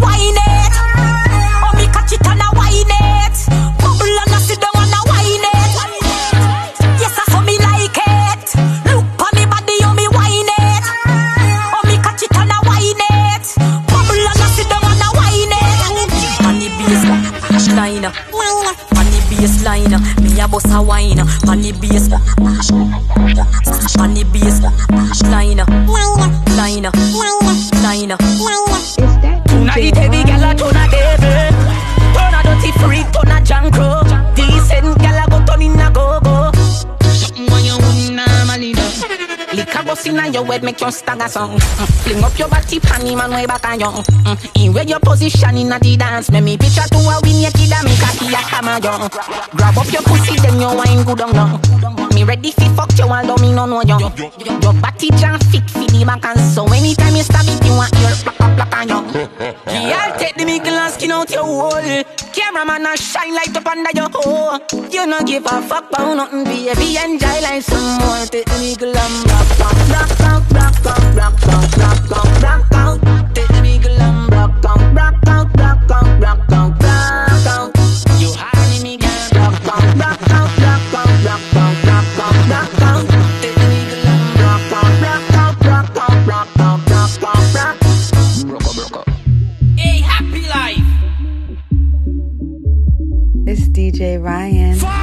baseline, me a bust a wine. On the base, on the baseline, line, line. Tonight every gal a turn a devil Turn Bust inna your head make you stagger song mm. Fling up your body panty man way back on you mm. In where your position inna the dance Make me picture to a win your kid and make a key a hammer you Grab up your pussy then you wine good on you Me ready fi fuck you although me no know you Your body jam fit fi the back and so Anytime you stab it you want your plaka plaka on you Girl, take the mickle and skin out your hole. Cameraman a shine light up under your hole. You no give a fuck about nothing, baby. Enjoy life some more. Take the mickle and rock rock it's DJ Ryan.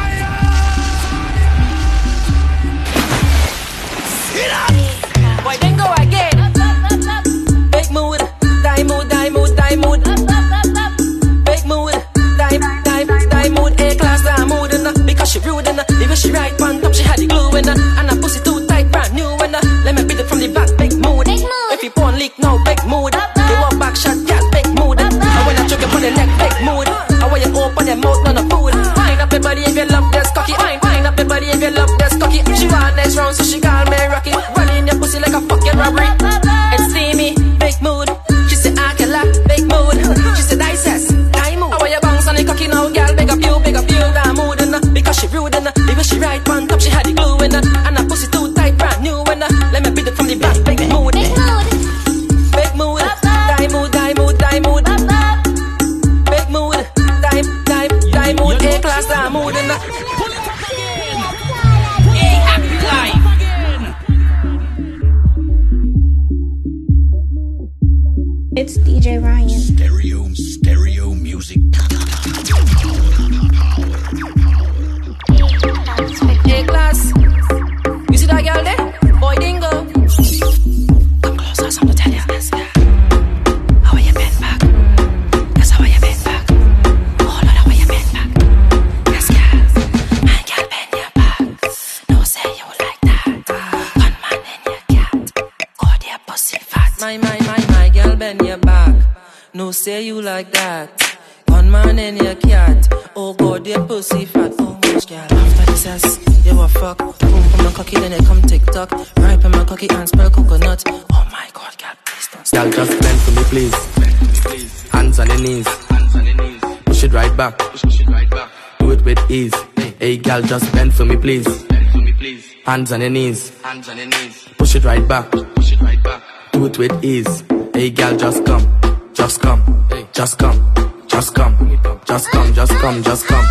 Girl, just bend for me, please. Bend for me, please. Hands on your knees. Hands on your knees. Push it right back. Push it right back. Do it with ease. Hey, girl, just come. Just come. Hey. Just come. Just come. Just come. Just come. Just come. Just come.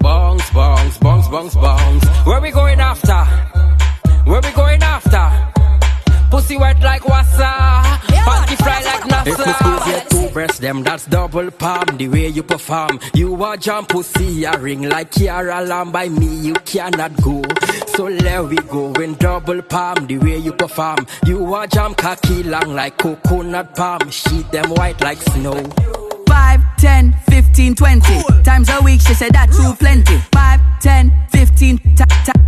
Bounce, bounce, bounce, bounce, bounce. Where we going after? Where we going after? Pussy wet like wassa. Panty fly like NASA. If we squeeze your two breasts, them that's double palm. The way you perform, you are jump pussy. A ring like Kiara Lamb by me, you cannot go. So let we go in double palm. The way you perform, you are jump cocky long like coconut palm. Sheet them white like snow. 5, 10, 15, 20 times a week. She said that's too plenty. 5, 10, 15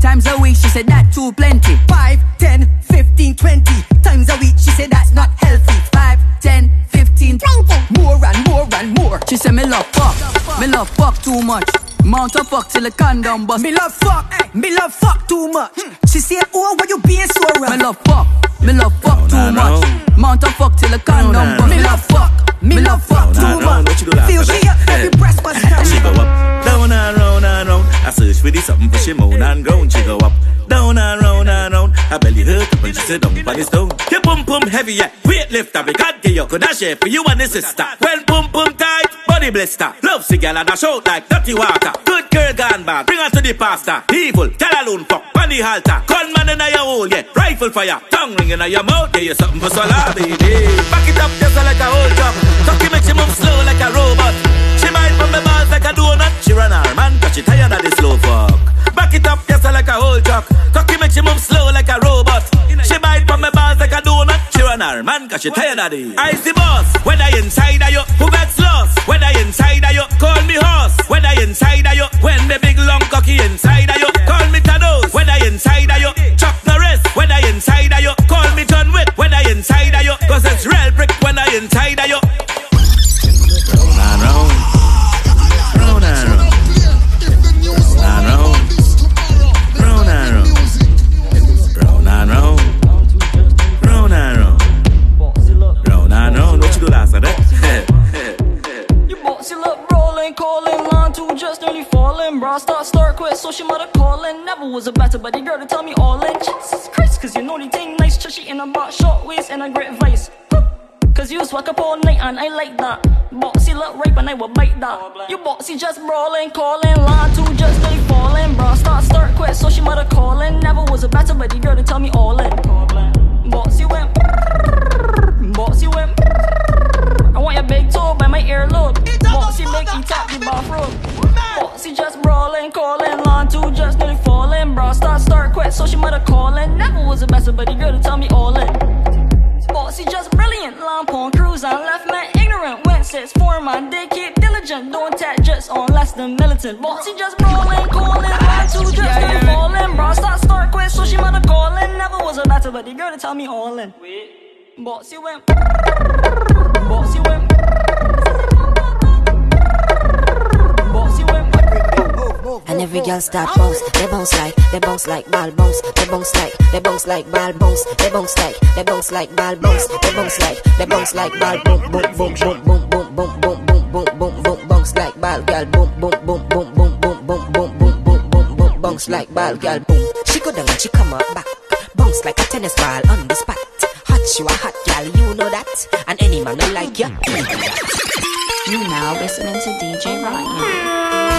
times a week. She said that too plenty. 5, 10, 15, 20 times a week. She said that's not healthy. 5, 10, 15, 20. More and more and more. She said me love fuck. Me love fuck too much. Mount a fuck till the condom bust. Me love fuck. Me love fuck too much. Hmm. She said, oh, why you being so rough? Me love fuck. Me love fuck too much. Mount a fuck till the condom bust. Me love fuck. Me love fuck too much. Feel she up, every breast was She go up, down and round and round. I search for the something for she moan and groan. She go up, down and round and round. I belly hurt up and she sit down on the stone. You boom boom heavy, yeah. Weight lift up, can't get you. Could I share for you and the sister? When boom boom tight, body blister. Love cigar and I shout like dirty water. Good girl gone bad, bring her to the pastor. Evil, tell alone fuck, panny halter. Gunman in your hole, yeah. Rifle fire, tongue ringing in your mouth. Yeah, you something for solar, baby. Back it up just like a whole job. Talking makes you move slow like a robot. She the balls like a donut. She run her man, cause she tired of the slow fuck. Back it up just like a whole truck. Cocky make she move slow like a robot. She bite from my balls like a donut. She run her man cause she tired of it. I the boss. When I inside of you, who gets lost? When I inside of you, call me horse. When I inside of you, when the big long cocky inside of you, call me Thanos. When I inside of you, Chuck Norris. When I inside of you, call me John Wick. When I inside of you, cause it's real brick when I inside of you. Round and. Round calling, line two just nearly falling. Bra start, start, quit, so she mother calling. Never was a better buddy girl to tell me all in. Jesus Christ, cause you know the thing nice, chushy in a box, short waist and a great vice. Cause you swag up all night and I like that. Boxy look rape and I will bite that. You boxy just brawling, calling, line two just nearly falling. Bra start, start, quit, so she mother calling. Never was a better buddy girl to tell me all in. Boxy went, boxy went. I want your big toe by my earlobe. Boxy make you tap the bathroom. Boxy just brawling, calling, line two just nearly falling. Bra start, start, quit, so she mother calling. Never was a better buddy girl to tell me all in. Bossy just brilliant, lamp on cruise and left man ignorant. Went six four man, they keep diligent, don't tap just on less than militant. Bossy just brawling, calling, line two just yeah, yeah, falling. Bra start, start, quit, so she mother calling. Never was a better buddy girl to tell me all in. And every girl start bounce, they bounce like, they bounce like ball bounce, they bounce like, they bounce like ball bounce, they bounce like, they bounce like ball bounce, they bounce like, they bounce like ball boom boom boom boom boom boom boom boom boom boom boom boom bounce like ball girl boom boom boom boom boom boom boom boom boom boom boom boom bounce like ball girl boom. She go down she come up back, bounce like a tennis ball on the spot. Hot you a hot girl, you know that, and any man will like you. You now listening to DJ Ryan.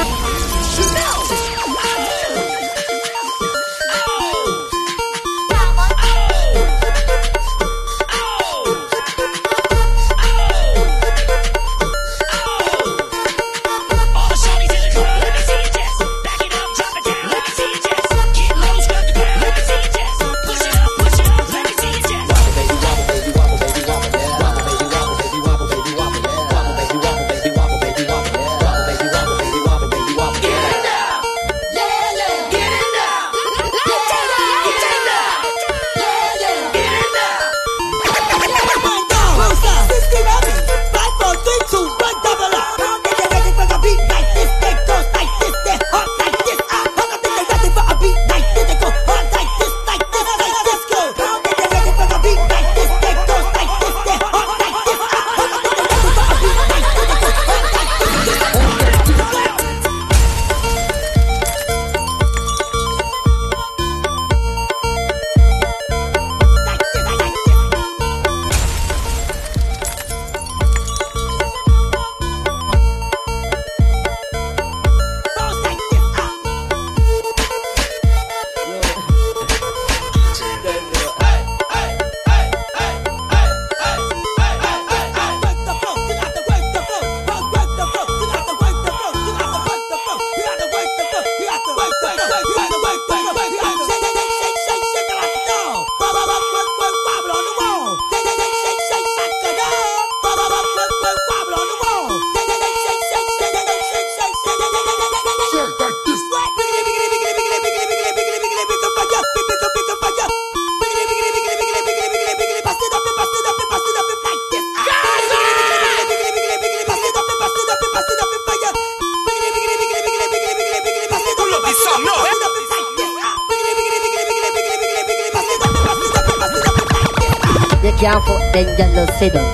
Then just sit down.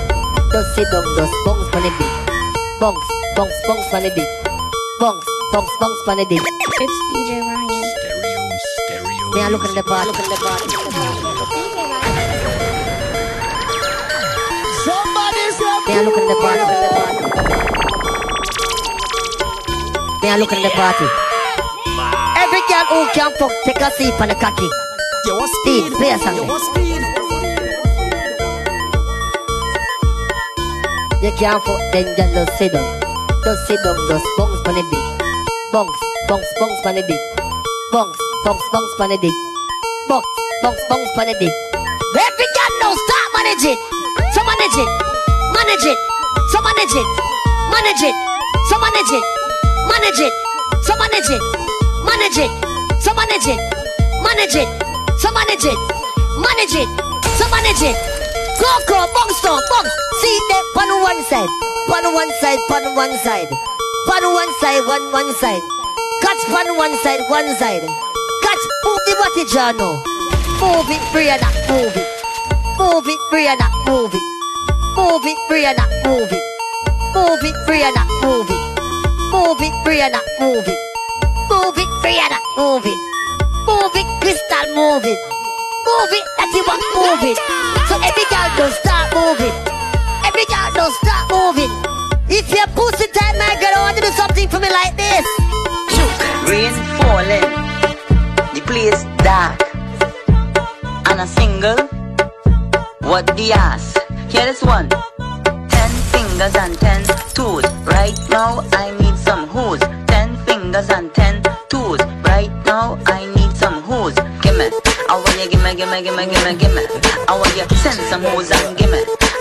Sit down, bounce on the beat. Bounce, bounce, bounce on the beat. Bounce, bounce, bounce on the beat. It's DJ Ryan. Stereo, stereo Me a look at the party. Look at the party. Somebody Me a look at the party. Look at the party. Me a look at the party. Every girl who can fuck, take a seat on the cocky. Yo, what Speed, play a song. Yo, what speed? You can't fuck, then just just sit down. Just sit down, just bounce on the dick. Bounce, bounce, bounce on the dick. Bounce, bounce, bounce on the dick. Bounce, bounce, bounce on the dick. Every girl now start manage it. So manage it, manage it, so manage it, manage it, so manage it, manage it, so manage it, manage it, so manage it, manage it, so manage it, manage it, so manage it. Go, go, bounce bounce. See that on one side, on one side, on one side, on one side, one one side. Catch on one side, one side. Catch, move the body, Jano. Move it, Brianna, move it. Move it, Brianna, move it. Move it, Brianna, move it. Move it, Brianna, move it. Move it, Brianna, move it. Move it, Brianna, move it. Move it, Crystal, move it. Move it, that you want, move it. So every girl don't start moving. Don't start moving. If your pussy tight, my girl, I want you to do something for me like this. Rain falling, the place dark, and a single. What the ass? Hear this one. Ten fingers and ten toes. Right now I need some hose. Ten fingers and ten toes. Right now I need some hose. Gimme. I want you gimme, gimme, gimme, gimme, gimme. I want you send some hose and.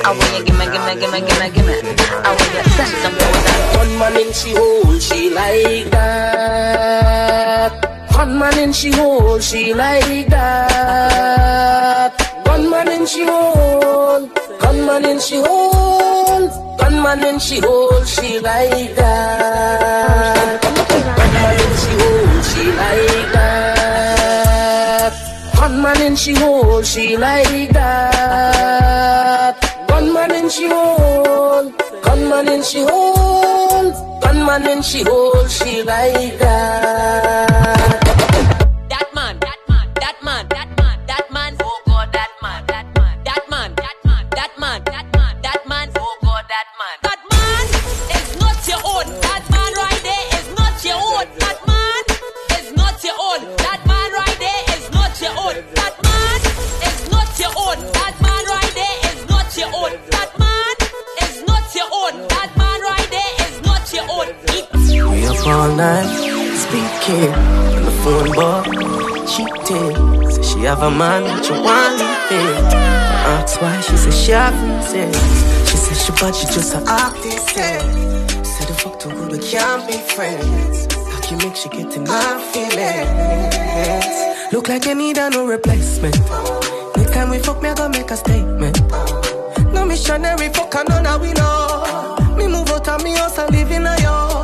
I want you gimme, gimme, gimme, gimme, gimme. I want you send some hose and Gunman in she hole, she like that. Gunman in she hole, she like that. Gunman in she hole, gunman in she hole, gunman in she hole, she like that. Gunman in she hole, she like that. Gunman in she hole, she like that. Gunman in she hole, gunman in she hole, gunman in she hole, she like that. Have a man, but you want it. I ask why, she say she have reasons. She say she bad, she just a artist. Eh? Say the fuck too good, we can't be friends. How can you make she get in my feelings? Look like you need a no replacement. Next time we fuck, me I go make a statement. No missionary, fuck, I know now we know. Me move out of me house and live in a yard.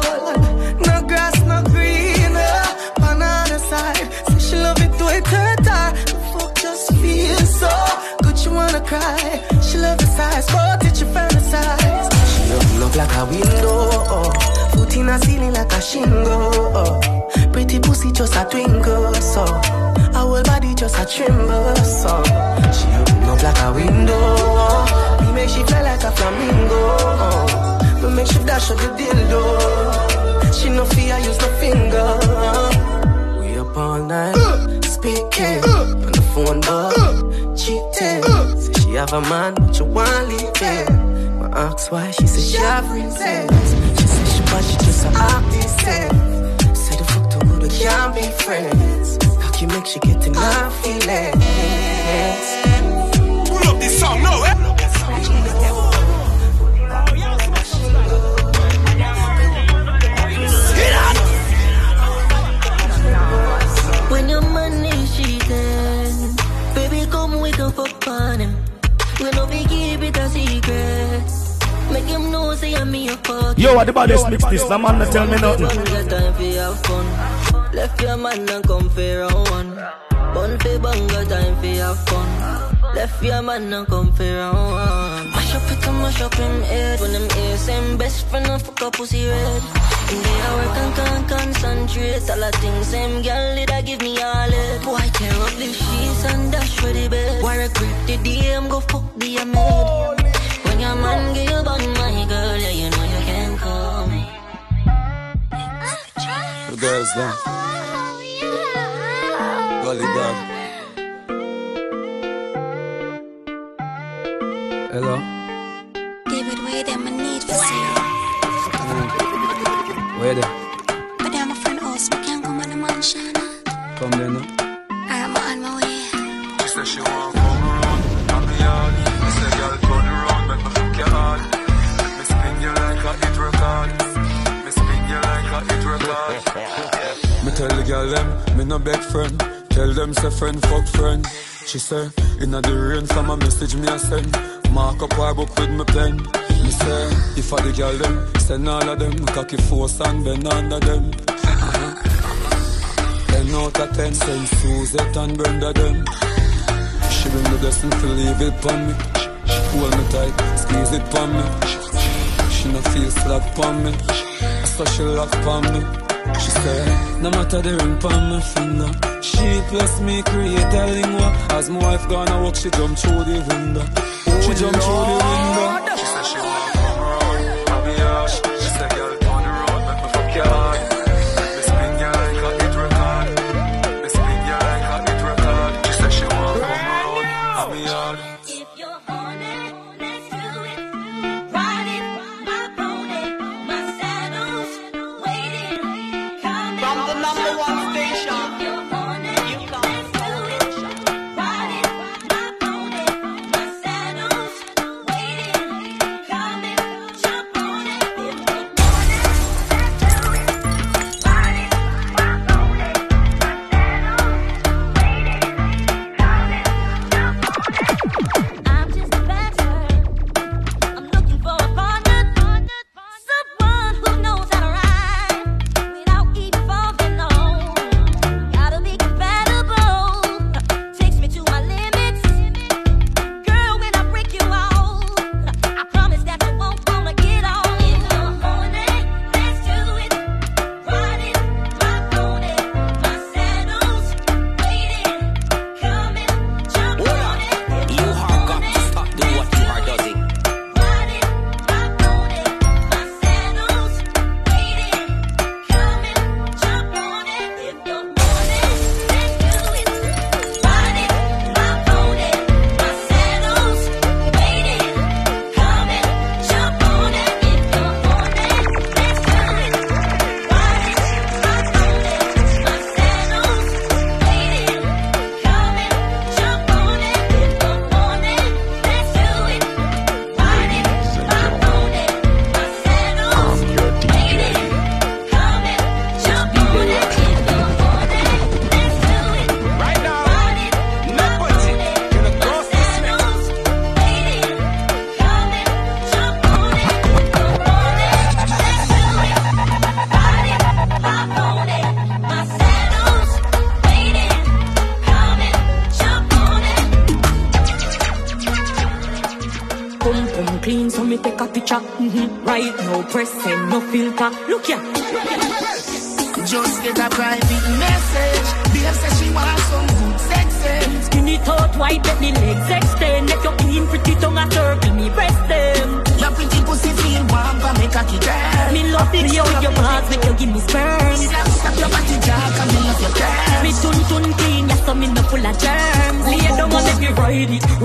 Like a window, oh. foot in a ceiling like a shingle. Oh. Pretty pussy just a twinkle, so her whole body just a tremble, so she open up like a window. Oh. We make she fly like a flamingo. Oh. We make she dash up the dildo. She no fear, use no finger. We up all night, speaking uh, uh. on the phone, but cheating. Say she have a man, but you want leave him. I ask why, she say she have reasons. She say she bad, she just a artist. Say the fuck too good, we can't be friends. How can you make she get in her feelings? Pull up this song now, eh? Yo, what about this mix this? The man not tell me nothing. Left your man and come for round one. Bun for bunga time for your fun. Left your man and come for round one. Mash up it and mash up him head. When him hear, same best friend and fuck up pussy red. In the hour can can concentrate. All the things same girl did I give me all it. Boy, tear up the sheets and dash for the bed. Wire grip the DM, go fuck the amid your man, get you body, my girl, yeah, you know you can come. Look at us now. Golly she say. In a the rain, some message me a send. Mark up her book with me pen. Me say, if I the girl them, send all of them. Cocky force and bend under them. Ten out of ten, send Suzette and Brenda them. She bring the blessing to leave it on me. She hold me tight, squeeze it on me. She no feel slack on me, so she laugh on me. She say, no matter the ring pon my finger. She bless me, create a lingua. As my wife gone to walk. she jump through the window. She jump through the window.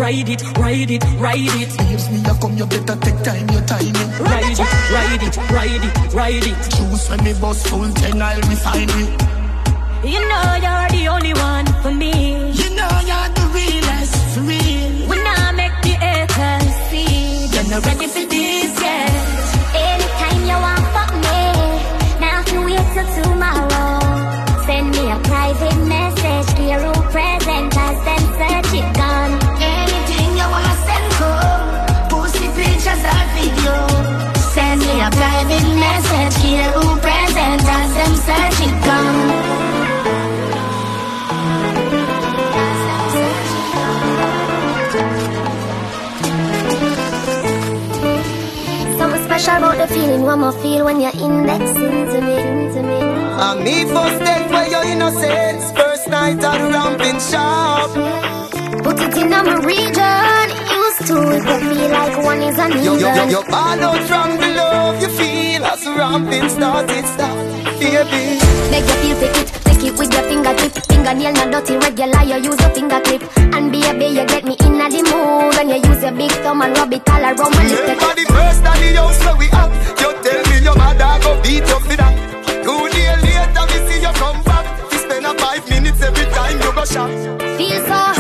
ride it, ride it, ride it. Leaves me, a come, you better take time, your timing. Ride it, ride it, ride it, ride it. Choose when me bust full ten, I'll be it. You know you're the only one for me. You know you're the realest, for real. When I make the haters feel, then I'm ready for the feeling what I feel when you're indexing to me, to me. And me first date where your innocence, first night at ramping shop. Put it in my region, used to it, but feel like one is uneven. Yo, yo, yo, yo, all out from the love you feel as ramping started, start, baby. Make you feel take it, take it with your fingertip. Fingernail not dirty, regular, you use your finger clip. And baby, you get me in the mood when you use your big thumb and rub it all around my lip. Remember the first time the house where we at You tell me your mother go beat you for that Two days later me see you come back You spend a five minutes every time you go shop Feel so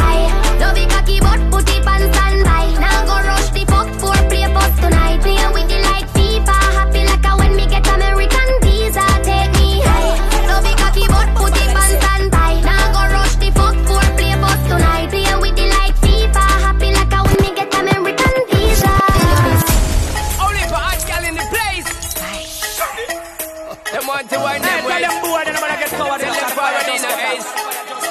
Them want to wind them ways. them boy, they never get covered in the fire in the ace.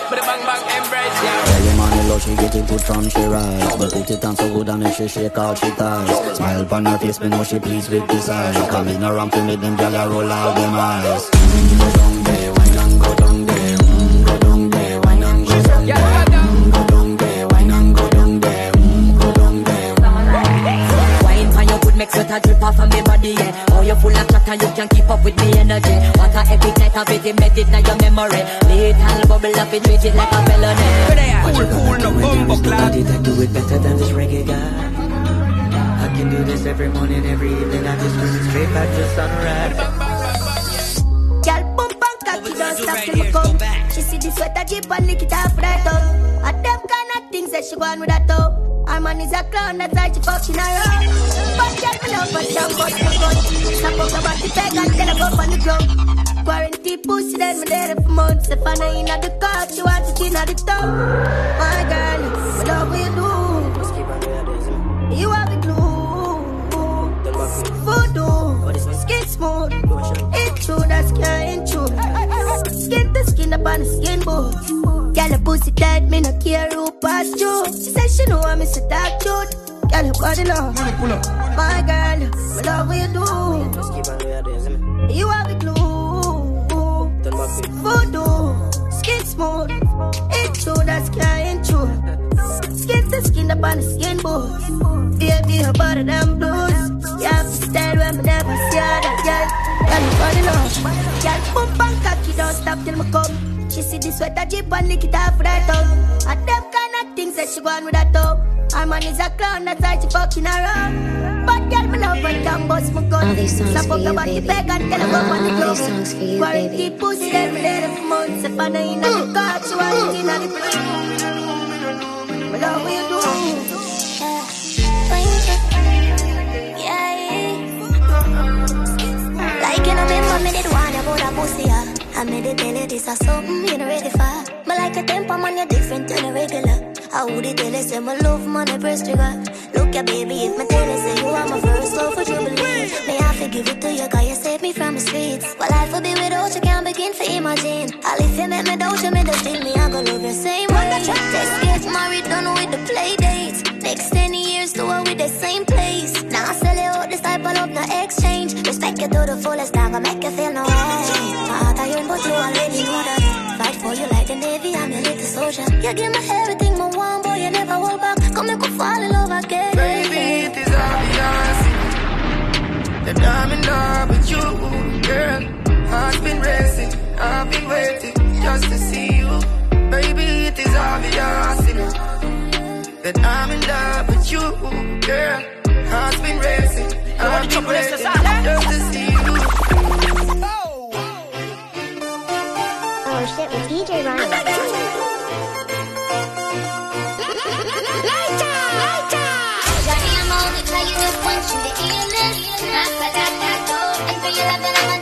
But the bang bang embrace, yeah. Early morning love, she get it good from she rise But put it on so good and make she shake out she ties Smile upon her face, me know she pleased with this eyes Come in around to make them gyal roll out them eyes you full of chat and you can't keep up with me energy. What a epic night of it, embedded in your memory. Lethal bubble up, it treat it like a felony. Watch it cool, no bumbo clap I do it better than this reggae guy I can do this every morning, every evening I just cruise straight back to sunrise Girl, pump and cocky, don't stop till me come. She see the sweater jeep and lick it off right up. And them kind of things that she go on with that top. Her man is a clown, that's why she fucking around. But girl, me love her, down, but me gun. Stop up about the peg and tell her go on the ground. Quarantine pussy, then me there for months. If I know in the car, she want it in the top. My girl, me love what you do. You have the glue. Voodoo, skin smooth. It's true, that's can't true. Skin to skin up on the skin boots. Girl, a pussy tight, me no care who pass you. She said she know I'm Mr. Dark Dude. Girl, you body love. My girl, me love what you do. You have the glue. Voodoo, skin smooth. It's true, that's can't true. Skin to skin up on the skin boots. Baby, her body them blues. You the style when me never see other girl. Girl, you body love. Girl, pump and cocky, don't stop till me come. She see the sweater jeep and lick it off right up. And them kind of things that she on with that top. Her man is a clown, that's why she fucking around. But girl, me love when them bust my gun. All these songs Slap for you, your baby. beg and tell her go on the All these songs for you, Quarantine baby. pussy, then me there for months. If I know in the car, she want it in the About a pussy. I made it tell you this is something you know ready for Me like a temper man, you're different to the regular I would it tell say my love money press trigger Look ya baby, if me tell say you are my first love, you believe? May I forgive it to you, cause you saved me from the streets. Well life will be without you, can't begin to imagine. All if you make me doubt you, me just still me, I go love you same way Just get married, done with the play dates. Next 10 years, do it with the same place? Now I sell you out this type of love, no exchange. Respect you to the fullest, now gonna make you feel no way That I'm in love with you, girl. Heart's been racing. I've been just to see you. Oh, shit, with DJ Ryan. You just want you to. Rock, and your love, and I'm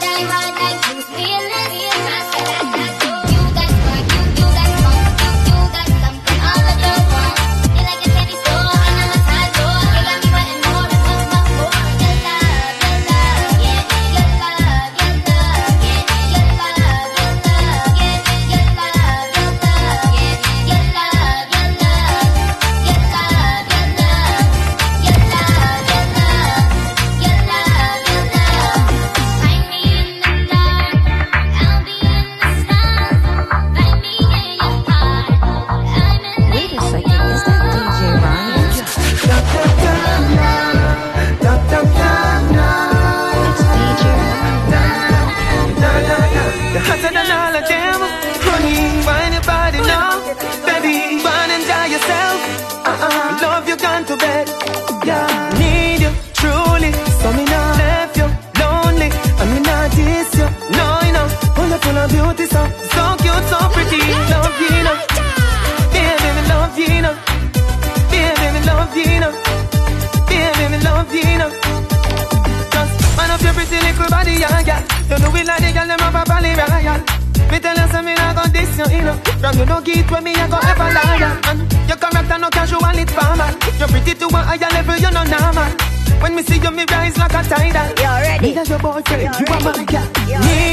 me rise like a. You ready? As your boyfriend, you are my girl.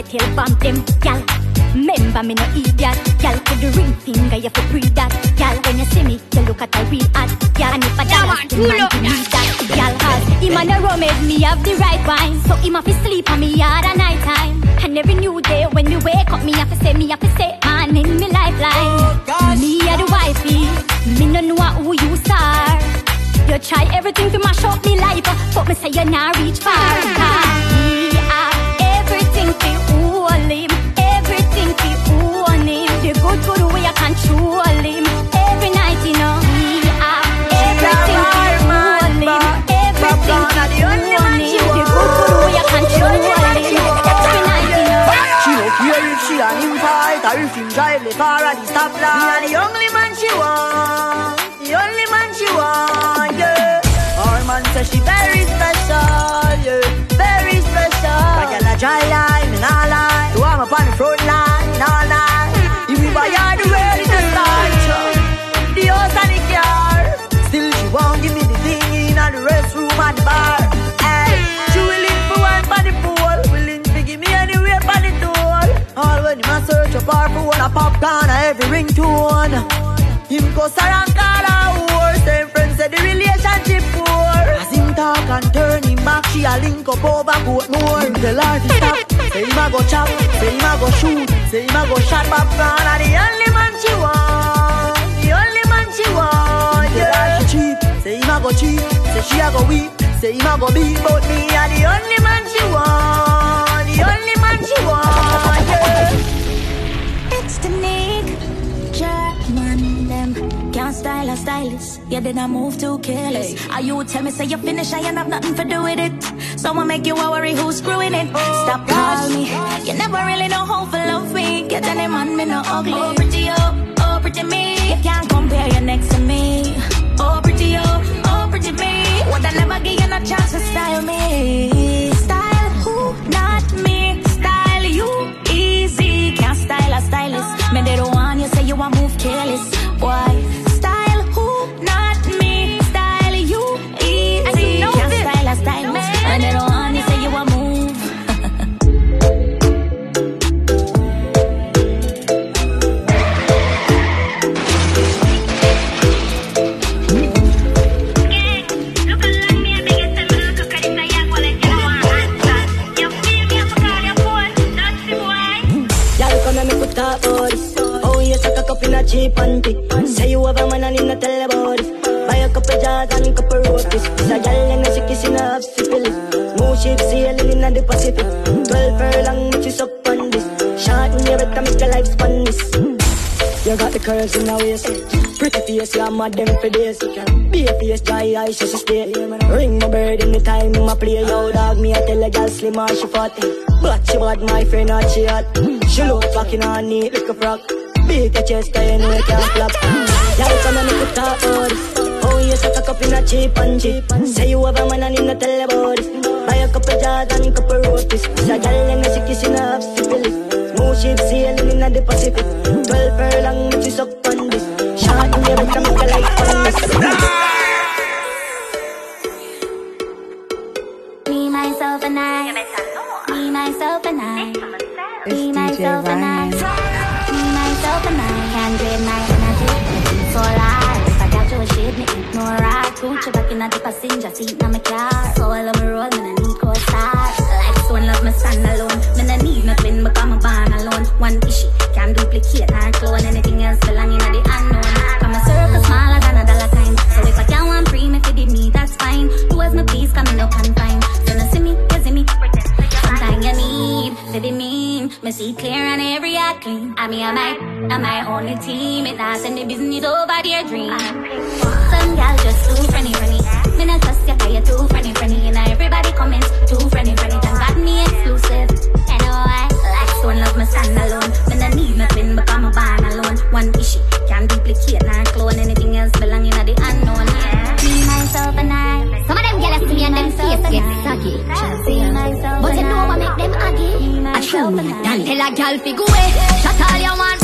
Of the bomb them, y'all. Remember me no idiot, y'all. Put the ring finger, you for pre that, y'all. When you see me, you look at a real ad, y'all. And if dollar, the man to need that, y'all. Has him and a rum me have the right wine, so him have to sleep on me hard at night time. And every new day when me wake up, me have to say, me have to say, man in me lifeline. me a the wifey, me no know who you are. You try everything to mash up me life, but me say you not reach far. And him fight or if him drive the car at the stoplight. Me and the only man she want, the only man she want, yeah. Our man say she very search up her phone, a popcorn, a every ringtone. Him her and call her whore. Same friends say the relationship poor. As him talk and turn him back, she a link up over Portmore. Him tell her to stop. Say him a go chop, say him a go shoot, say him a go shot popcorn. And the only man she want, the only man she want. Yeah, tell her she cheap, say him a go cheap, say she a go weep, say him a go beat, but me a the only man she want, the only man she want. Yeah. Nick German them can't style a stylist. Yeah, then I move too careless. Are you tell me say you finish, I ain't have nothing to do with it. Someone make you worry who's screwing it. Oh, Stop call me. You never really know how to love me. Get any man, me no ugly. Oh, pretty oh, oh, pretty me. You can't compare you next to me. Oh, pretty oh, oh, pretty me. Would I never give you no chance to style me? Me they don't want The curves in the waist. Pretty face, you mad them for days. Be a face, dry eyes, she stay. Ring my bird in the time my play. Yo, dog, me I tell a gal slim or she fat. But she bad, my friend, not she hot. She look back in her like a frock. Beat your chest, I know you can't flap. Y'all come and make it talk about. Oh, you suck a cup in a cheap and cheap. Say you have a man and him not tell about this. Buy a couple jars and a couple rotis. This a gal and she kissing her syphilis. Smooth ship sailing in the Pacific. thing just to eat my car. So I love me roll, man, I need cold stars. Like stone, love me stand alone. Man, I need my twin, because I'm alone. One issue, can't duplicate or clone anything else belonging in the unknown. Come a circle smaller than a dollar kind. So if I can't want free, me feed me, that's fine. Do as my please, come in no confined. So no see me, you see me. Sometimes you need, to the mean. Me see clear and every eye clean. I mean, I might, I my only team. It not send the business over their dream. Some gal just do comments. Too friendly, friendly, thank got me exclusive. And I like so love me stand alone. When I need nothing because me born alone. One issue, can't duplicate nor clone. Anything else belong in the unknown. Me, myself and I Some of them jealous to me and them face get saggy But you know what make them aggy A true, don't tell a gal fi go away. Shut all your man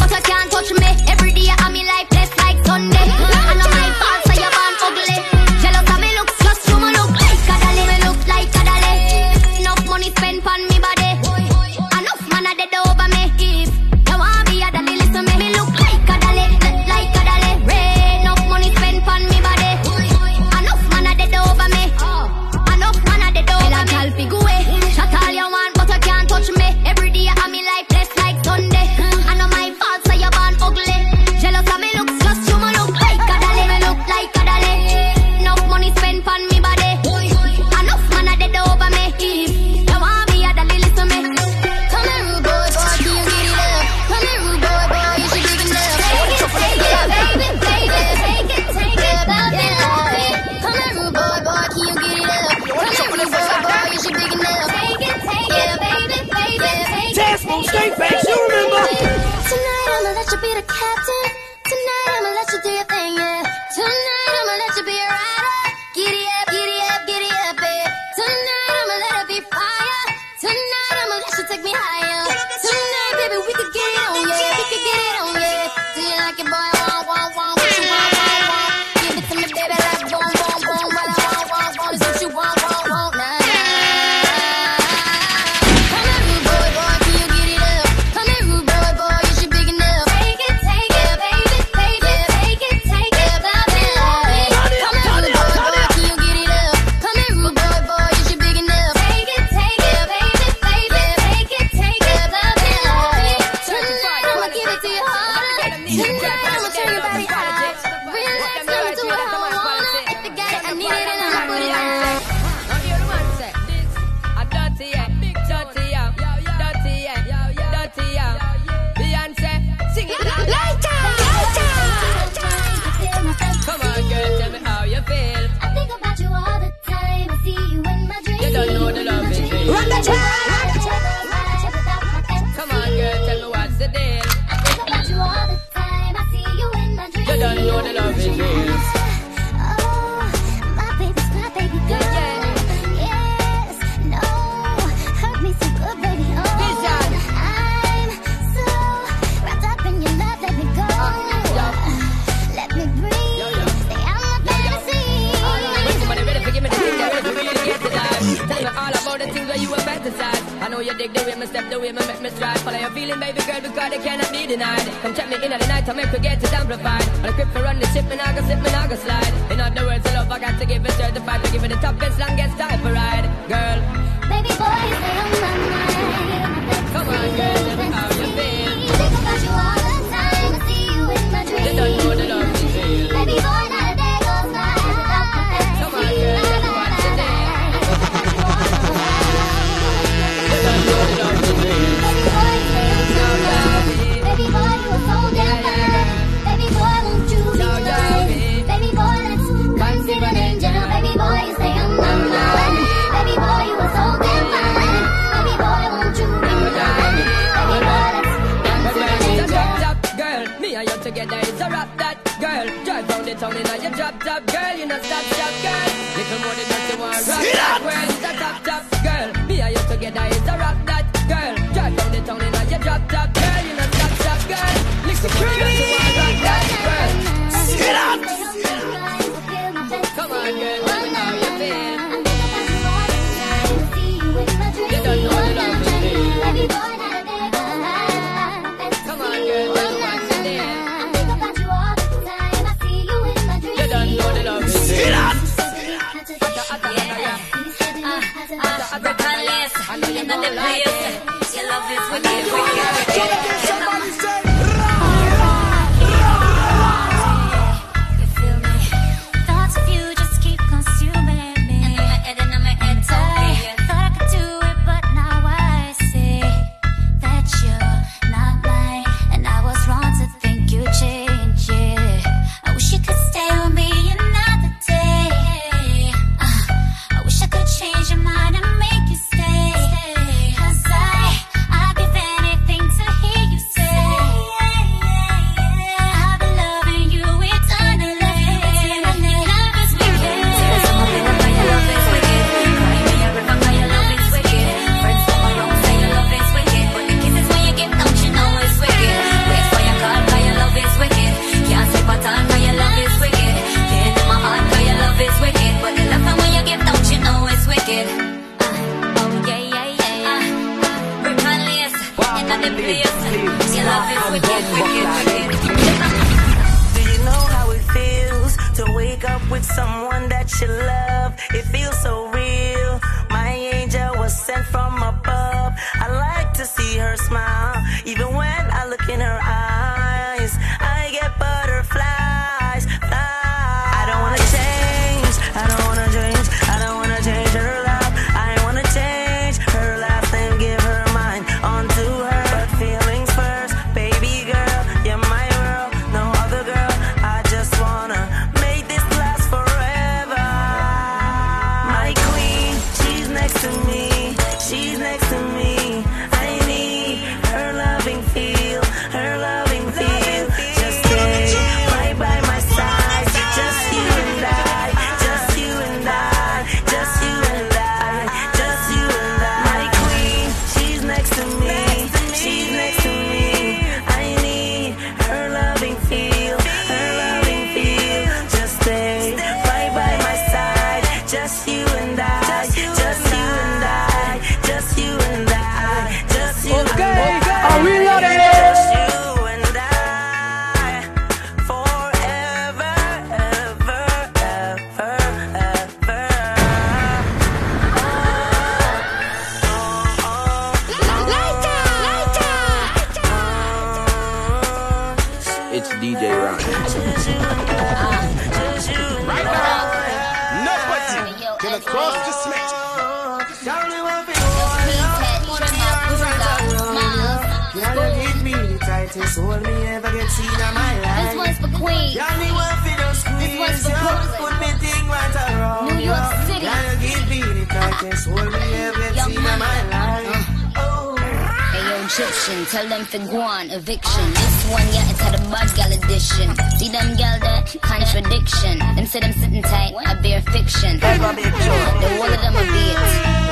something guan eviction. This one, yeah, it's had a bad gal edition. See them gal that Contradiction. Them say them sitting tight, I bare fiction. The wall of them a beat.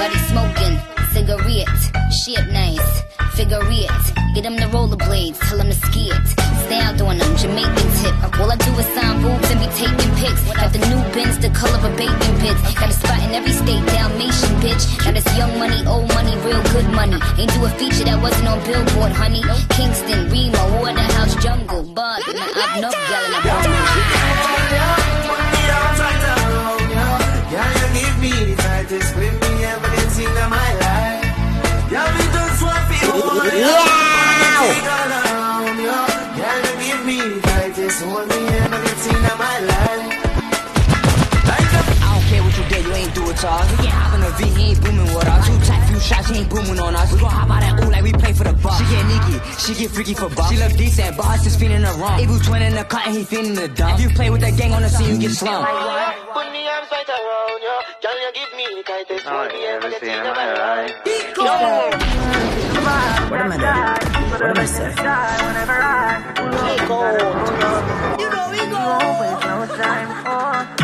Body smoking, cigarette. Shit nice, figure it. Get them the rollerblades, tell them to ski it styled doing them, Jamaican tip. All I do is sign boobs and be taking pics. Got the new bins, the color of baking pits. Got a spot in every state, Dalmatian bitch. Got this young money, old money, real good money. Ain't do a feature that wasn't on Billboard, honey. Kingston, Remo, or house jungle, but now I've no yelling up on you give stars. We can't hop in the he ain't booming with us. Two tight, few shots, he ain't booming on us. We gon' hop out that ooh like we play for the buck. She get niggy, she get freaky for bucks. She look decent, but her sis feeling her wrong. Evil twin in the cut and he feeling the dumb. If you play with that gang on the scene, you get slumped. Put me arms right around you. Can you give me the tightest oh, ever seen in my life? Ego! Come on! What am I doing? What am I saying? Eco! You go, Eco! With no time for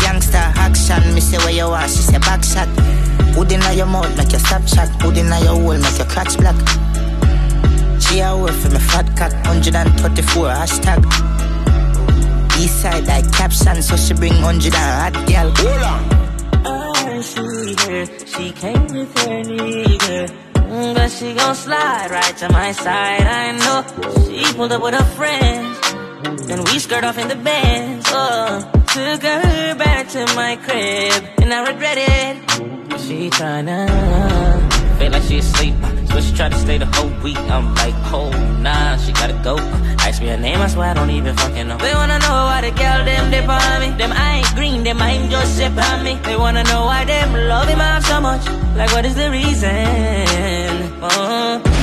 say where you are, she say back shot. Hood inna your mouth, make your stop chat. Hood inna your hole, make your clutch black. She a work for me fat cat, 134 hashtag. East side like caption, so she bring 100 and hot girl. Hold on. Oh, she she came with her nigga. Mm, but she gon' slide right to my side, I know She pulled up with her friends Then we skirt off in the bands, oh Took her back to my crib And I regret it She tryna Feel like she asleep so she tried to stay the whole week. I'm like, oh nah, she gotta go. Ask me her name, I swear I don't even fucking know. They wanna know why the girl them dip on me. Them I ain't green, them I ain't just sip on me. They wanna know why them love him out so much. Like what is the reason? Uh-huh.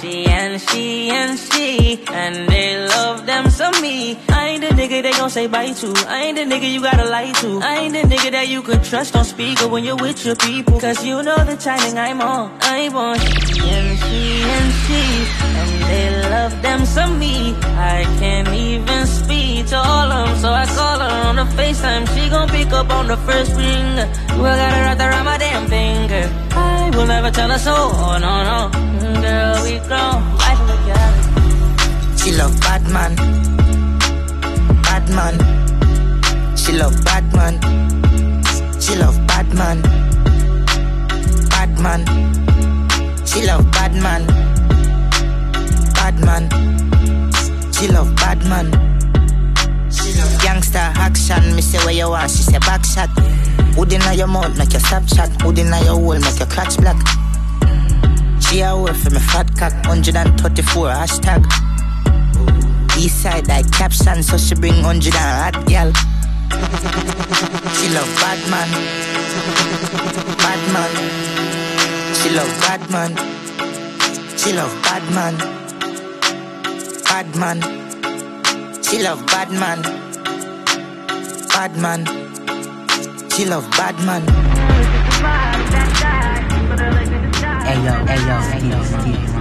she and she and she. And they love them some me. I ain't the nigga they gon' say bye to. I ain't the nigga you gotta lie to. I ain't the nigga that you could trust on speaker when you're with your people. Cause you know the timing I'm on. I want she and she and she. And they love them some me. I can't even speak to all of them. So I call her on the FaceTime. She gon' pick up on the first ring. You got her right around my damn finger. I will never tell her so. Oh, no, no. Girl, we grown. Life in the cabin. She love. Batman. She love Batman. She love Batman. Batman. She love Batman. Batman. She love Batman. She love. Gangster action, me say where you want, she say back shot. Wood inna your mouth, make your stop chat. Wood inna your hole, make your crotch black. She a work for me fat cock, 134 hashtag. East side like caption, so she bring 100 and hot girl. She love. Batman. She love Batman. She love Batman. Batman. She love Batman. Batman. She love Batman. This is the vibe, that guy. 哎呦，哎呦，哎呦。